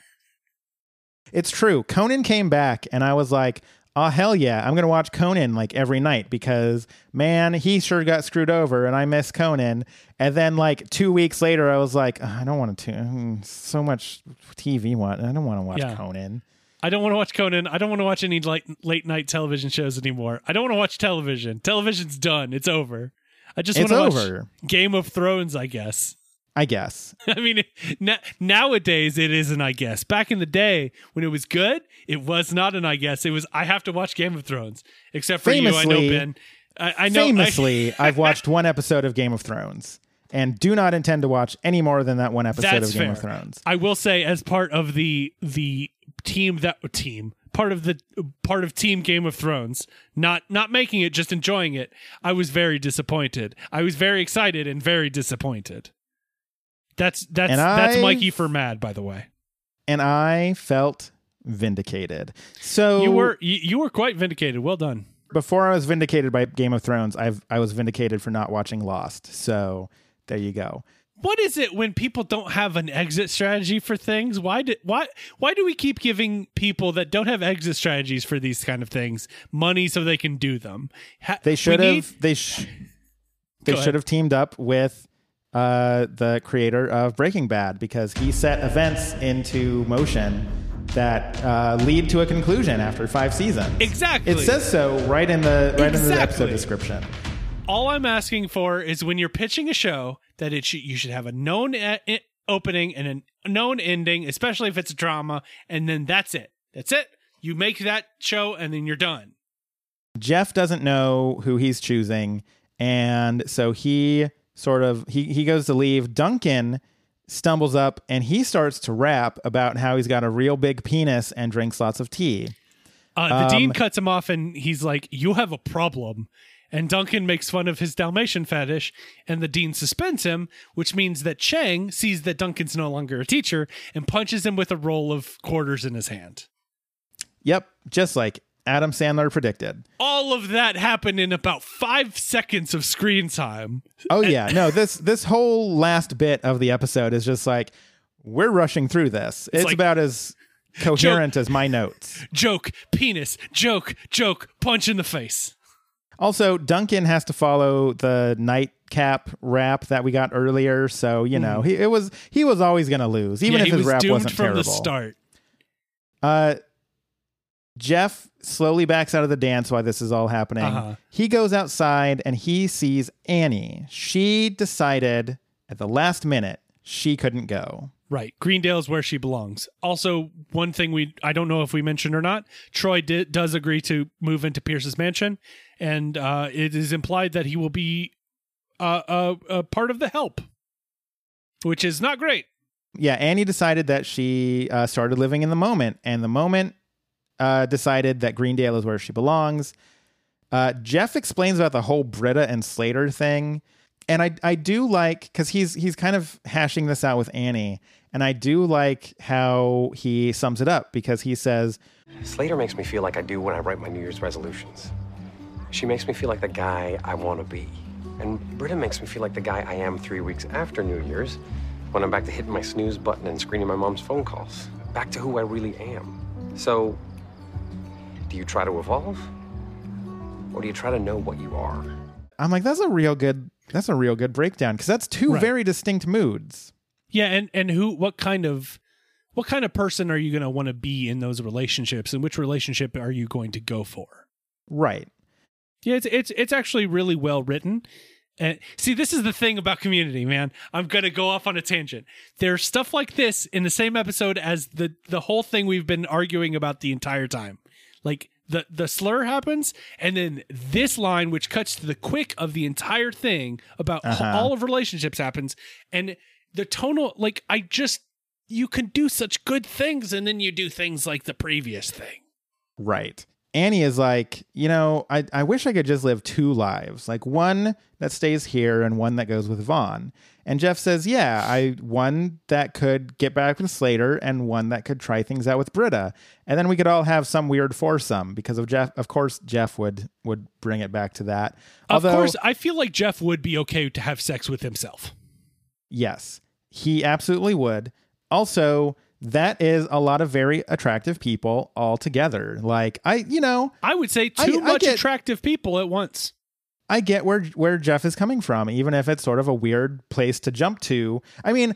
It's true. Conan came back, and I was like, oh, hell yeah. I'm going to watch Conan like every night because, man, he sure got screwed over, and I miss Conan. And then, like, two weeks later, I was like, "Ugh, I don't want to, mm, so much TV. What? I don't want to watch Yeah. Conan. I don't want to watch Conan. I don't want to watch any late late night television shows anymore. I don't want to watch television. Television's done. It's over. I just want to watch over. Game of Thrones, I guess. I guess. I mean, na- nowadays it is an I guess. Back in the day when it was good, it was not an I guess. It was I have to watch Game of Thrones. Except for you, I know Famously- Ben. I, I know. I- Famously, I've watched one episode of Game of Thrones and do not intend to watch any more than that one episode of Game fair. of Thrones. I will say, as part of the the team that team part of the part of Team Game of Thrones, not not making it, just enjoying it. I was very disappointed. I was very excited and very disappointed. That's that's And that's I- Mikey for mad, by the way. And I felt vindicated. So You were you, you were quite vindicated. Well done. before I was vindicated by Game of Thrones, I've I was vindicated for not watching Lost. So there you go. What is it when people don't have an exit strategy for things? Why do why why do we keep giving people that don't have exit strategies for these kind of things money so they can do them? Ha- They should need- have they sh- they should have teamed up with uh, the creator of Breaking Bad because he set events into motion that uh, lead to a conclusion after five seasons. Exactly. It says so right in the right in the episode description. all I'm asking for is when you're pitching a show that it should you should have a known e- opening and a known ending, especially if it's a drama, and then that's it. That's it. You make that show and then you're done. Jeff doesn't know who he's choosing, and so he sort of he he goes to leave. Duncan stumbles up and he starts to rap about how he's got a real big penis and drinks lots of tea. Uh, the Um, dean cuts him off and he's like, "You have a problem." And Duncan makes fun of his Dalmatian fetish, and the dean suspends him, which means that Chang sees that Duncan's no longer a teacher and punches him with a roll of quarters in his hand. Yep, just like Adam Sandler predicted. All of that happened in about five seconds of screen time. Oh yeah, no this this whole last bit of the episode is just like we're rushing through this. It's, like- about as coherent as my notes. Joke, penis, joke, joke, punch in the face. Also, Duncan has to follow the nightcap rap that we got earlier, so you know he it was he was always going to lose, even Hmm. Yeah, if he his was rap wasn't from terrible. the start. Uh, Jeff slowly backs out of the dance while this is all happening. Uh-huh. He goes outside and he sees Annie. She decided at the last minute she couldn't go. Right. Greendale is where she belongs. Also, one thing we I don't know if we mentioned or not, Troy di- does agree to move into Pierce's mansion, and uh, it is implied that he will be uh, uh, a part of the help, which is not great. Yeah, Annie decided that she uh, started living in the moment, and the moment uh, decided that Greendale is where she belongs. Uh, Jeff explains about the whole Britta and Slater thing, and I I do like because he's he's kind of hashing this out with Annie, and I do like how he sums it up because he says, Slater makes me feel like I do when I write my New Year's resolutions. She makes me feel like the guy I want to be. And Britta makes me feel like the guy I am three weeks after New Year's when I'm back to hitting my snooze button and screening my mom's phone calls. Back to who I really am. So, do you try to evolve? Or do you try to know what you are? "I'm like that's a real good that's a real good breakdown because that's two Right. very distinct moods." Yeah, and and who what kind of what kind of person are you going to want to be in those relationships and which relationship are you going to go for? Right. Yeah, it's it's it's actually really well written. And see, this is the thing about community, man. I'm gonna go off on a tangent. There's stuff like this in the same episode as the the whole thing we've been arguing about the entire time. Like the the slur happens, and then this line, which cuts to the quick of the entire thing about Uh-huh. all of relationships, happens, and the tonal. Like I just you can do such good things, and then you do things like the previous thing. Right. Annie is like, you know, I, I wish I could just live two lives, like one that stays here and one that goes with Vaughn. And Jeff says, yeah, I one that could get back with Slater and one that could try things out with Britta. And then we could all have some weird foursome because of Jeff. Of course, Jeff would would bring it back to that. Of course, I feel like Jeff would be okay to have sex with himself. Yes, he absolutely would. Also, that is a lot of very attractive people all together. Like I, you know, I would say too I much get- attractive people at once. I get where where Jeff is coming from, even if it's sort of a weird place to jump to. I mean,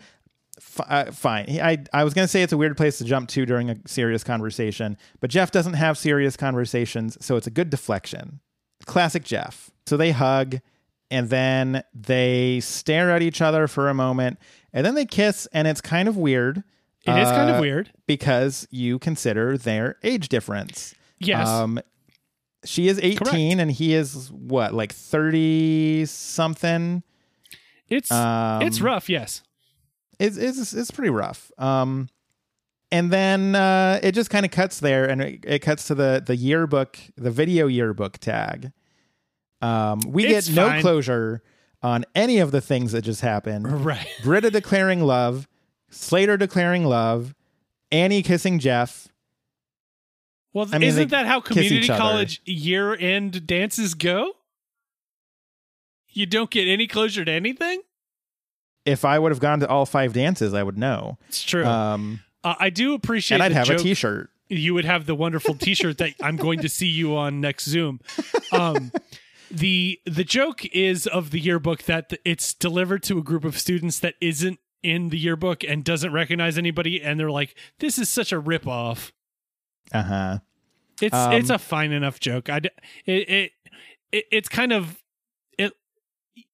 f- uh, fine. I I was gonna say it's a weird place to jump to during a serious conversation, but Jeff doesn't have serious conversations, so it's a good deflection. Classic Jeff. So they hug, and then they stare at each other for a moment, and then they kiss, and it's kind of weird. It is kind of uh, weird. because you consider their age difference. Yes. Um, she is 18 Correct. and he is what, like 30 something? It's Um, it's rough, yes. It's, it's, it's pretty rough. Um, and then uh, it just kind of cuts there and it, it cuts to the, the yearbook, the video yearbook tag. Um, we It's get no fine. closure on any of the things that just happened. Right. Britta declaring love, Slater declaring love, Annie kissing Jeff. Well, I mean, isn't that how community college year end dances go? You don't get any closure to anything? If I would have gone to all five dances, I would know. It's true. Um, Uh, I do appreciate and I'd have a joke- T-shirt. You would have the wonderful T-shirt that I'm going to see you on next Zoom. Um, the the joke is of the yearbook that it's delivered to a group of students that isn't in the yearbook and doesn't recognize anybody, and they're like, "This is such a ripoff." Uh huh. It's Um, it's a fine enough joke. i it, it it it's kind of it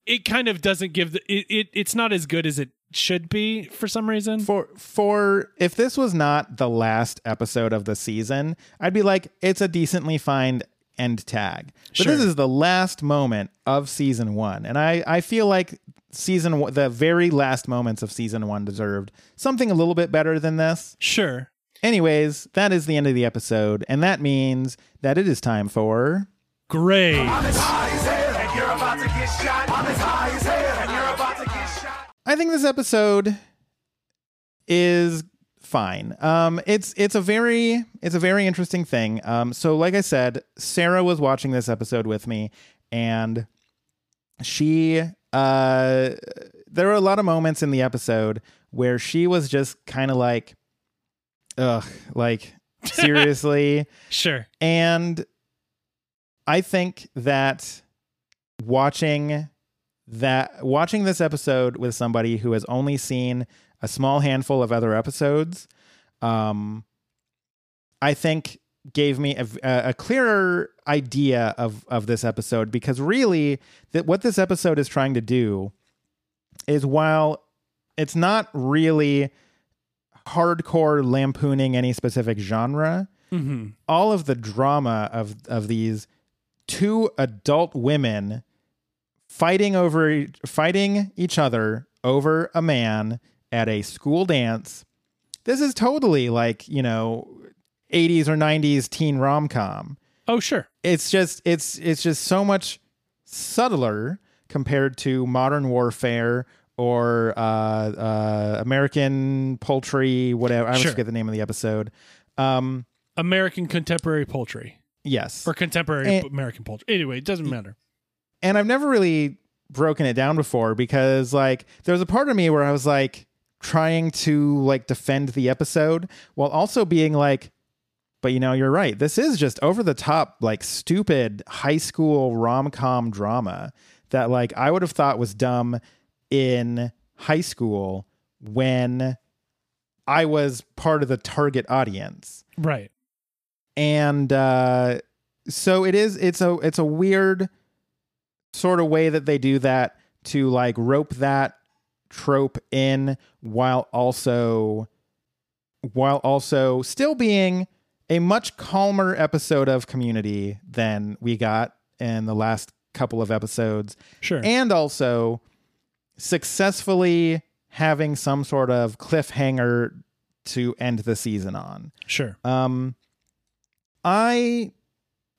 it kind of doesn't give the it, it it's not as good as it should be for some reason. For for if this was not the last episode of the season, I'd be like, it's a decently fine end tag. But this is the last moment of season one, and I I feel like season one, the very last moments of season one deserved something a little bit better than this. Sure. Anyways, that is the end of the episode, and that means that it is time for Great. I'm as high as hell, and you're about to get shot. I'm as high as hell, and you're about to get shot. I think this episode is fine. Um, it's it's a very it's a very interesting thing. Um, so like I said, Sarah was watching this episode with me, and she uh, there were a lot of moments in the episode where she was just kind of like, ugh, like seriously. Sure. And I think that watching that watching this episode with somebody who has only seen a small handful of other episodes, um, I think gave me a, a clearer idea of of this episode because really that what this episode is trying to do is while it's not really hardcore lampooning any specific genre Mm-hmm. all of the drama of of these two adult women fighting over fighting each other over a man at a school dance this is totally like you know 80s or 90s teen rom-com Oh, sure. it's just it's it's just so much subtler compared to modern warfare or uh, uh, American poultry, whatever. I Sure. forget the name of the episode. Um, American contemporary poultry yes, or contemporary And- American poultry. Anyway, it doesn't matter. and I've never really broken it down before because like there was a part of me where I was like trying to like defend the episode while also being like but you know you're right this is just over the top like stupid high school rom-com drama that like I would have thought was dumb in high school when I was part of the target audience Right. and uh so it is it's a it's a weird sort of way that they do that to like rope that trope in while also while also still being a much calmer episode of community than we got in the last couple of episodes Sure. and also successfully having some sort of cliffhanger to end the season on sure. um, I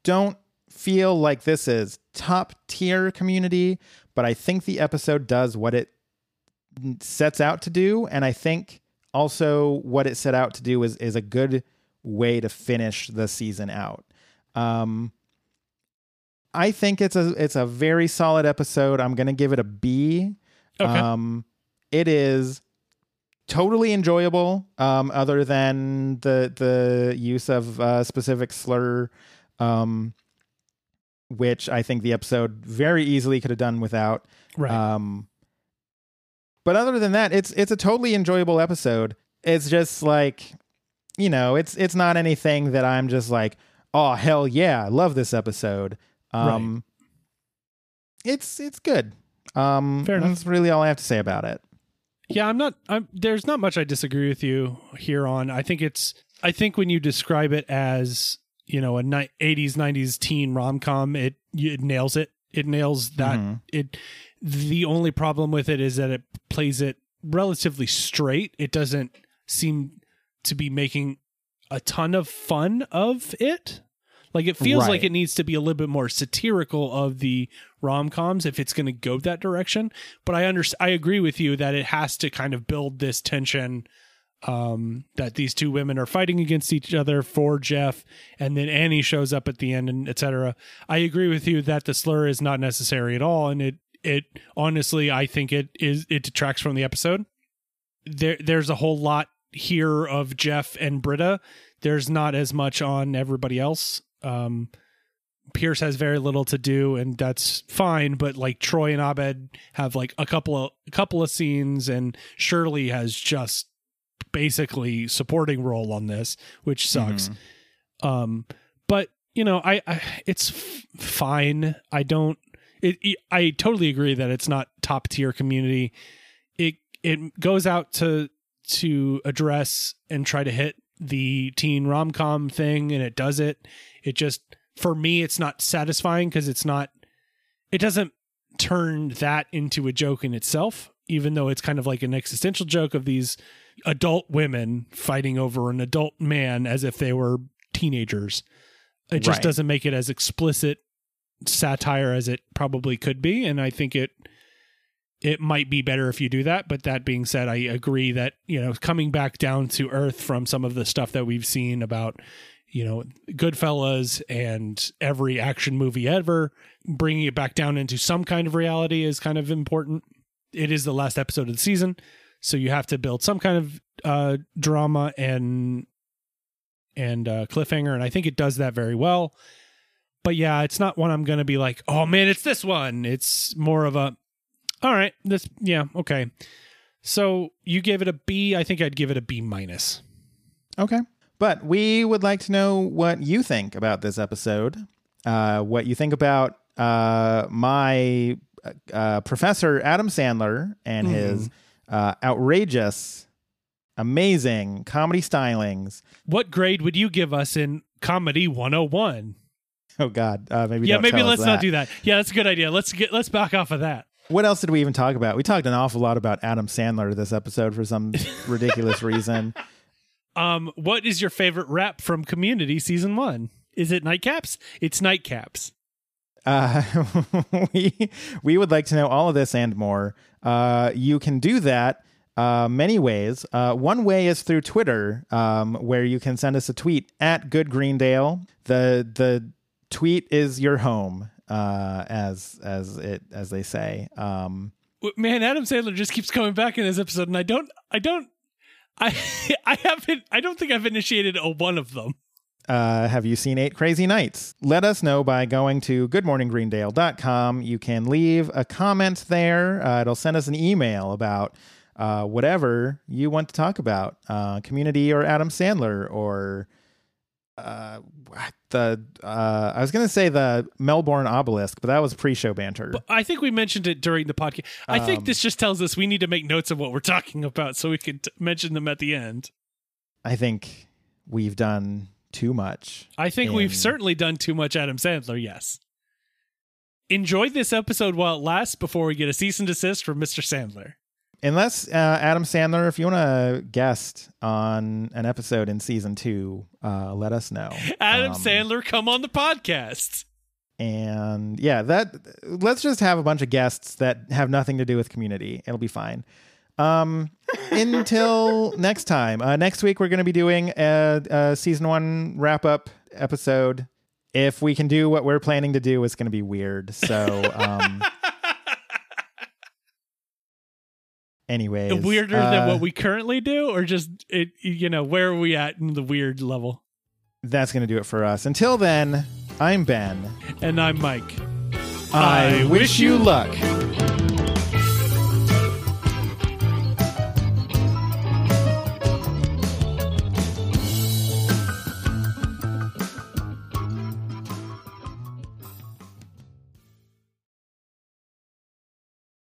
don't feel like this is top tier community, but I think the episode does what it sets out to do, and I think also what it set out to do is is a good way to finish the season out. Um, I think it's a it's a very solid episode. I'm gonna give it a B. Okay. Um, it is totally enjoyable. Um, other than the the use of uh, specific slur, um, which I think the episode very easily could have done without. Right. Um, but other than that, it's it's a totally enjoyable episode. It's just like, you know, it's it's not anything that I'm just like, oh hell yeah, I love this episode. Um, it's it's good. Um, Fair enough. that's really all I have to say about it. Yeah, I'm not. I'm, there's not much I disagree with you here on. I think it's. I think when you describe it as you know a ni- 80s 90s teen rom com, it it nails it. It nails that. Mhm. It. The only problem with it is that it plays it relatively straight. It doesn't seem to be making a ton of fun of it. Like it feels like it needs to be a little bit more satirical of the rom coms if it's going to go that direction. But I under I agree with you that it has to kind of build this tension um, that these two women are fighting against each other for Jeff, and then Annie shows up at the end, and etc. I agree with you that the slur is not necessary at all, and it it honestly I think it is it detracts from the episode. There there's a whole lot here of Jeff and Britta. There's not as much on everybody else. Um, Pierce has very little to do, and that's fine. But like Troy and Abed have like a couple of a couple of scenes, and Shirley has just basically supporting role on this, which sucks. Um, but you know, I, I it's f- fine. I don't. It, it- I totally agree that it's not top tier community. It it goes out to to address and try to hit the teen rom com thing, and it does it. It just for me, it's not satisfying because it's not. It doesn't turn that into a joke in itself, even though it's kind of like an existential joke of these adult women fighting over an adult man as if they were teenagers. It just Right. doesn't make it as explicit satire as it probably could be, and I think it it might be better if you do that. But that being said, I agree that you know coming back down to earth from some of the stuff that we've seen about you know Goodfellas and every action movie ever, bringing it back down into some kind of reality is kind of important. It is the last episode of the season, so you have to build some kind of uh, drama and and uh, cliffhanger, and I think it does that very well. But yeah, it's not one I'm going to be like, oh man, it's this one. It's more of a, all right, this, yeah, okay. So you gave it a B. I think I'd give it a B minus. Okay. But we would like to know what you think about this episode. Uh, what you think about uh, my uh, professor Adam Sandler and his uh, outrageous, amazing comedy stylings. What grade would you give us in comedy 101? Oh God, uh, maybe yeah, maybe let's not do that. Yeah, that's a good idea. Let's get let's back off of that. What else did we even talk about? We talked an awful lot about Adam Sandler this episode for some ridiculous reason. Um, what is your favorite rap from Community season one? Is it Nightcaps? It's Nightcaps. Uh, we we would like to know all of this and more. Uh, you can do that uh, many ways. Uh, one way is through Twitter, um, where you can send us a tweet at Good Greendale. The the tweet is your home, uh, as as it as they say. Um, Man, Adam Sandler just keeps coming back in this episode, and I don't, I don't, I, I haven't, I don't think I've initiated a one of them. uh, have you seen Eight Crazy Nights? Let us know by going to goodmorninggreendale.com. You can leave a comment there. Uh, it'll send us an email about uh, whatever you want to talk about uh, community or Adam Sandler or uh, the uh, I was going to say the Melbourne obelisk, but that was pre show banter. I think we mentioned it during the podcast. I think Um, this just tells us we need to make notes of what we're talking about so we can t- mention them at the end. I think we've done too much. I think we've certainly done too much Adam Sandler, yes. Enjoy this episode while it lasts before we get a cease and desist from Mr. Sandler. Unless uh, Adam Sandler, if you want to guest on an episode in season two, uh, let us know. Adam Um, Sandler, come on the podcast. and yeah, that let's just have a bunch of guests that have nothing to do with community. It'll be fine. Um, until next time. Uh, next week we're going to be doing a, a season one wrap up episode. If we can do what we're planning to do, it's going to be weird. So, um, Anyways, weirder uh, than what we currently do, or just it? You know, where are we at in the weird level? That's gonna do it for us. Until then, I'm Ben. And I'm Mike. I wish you luck.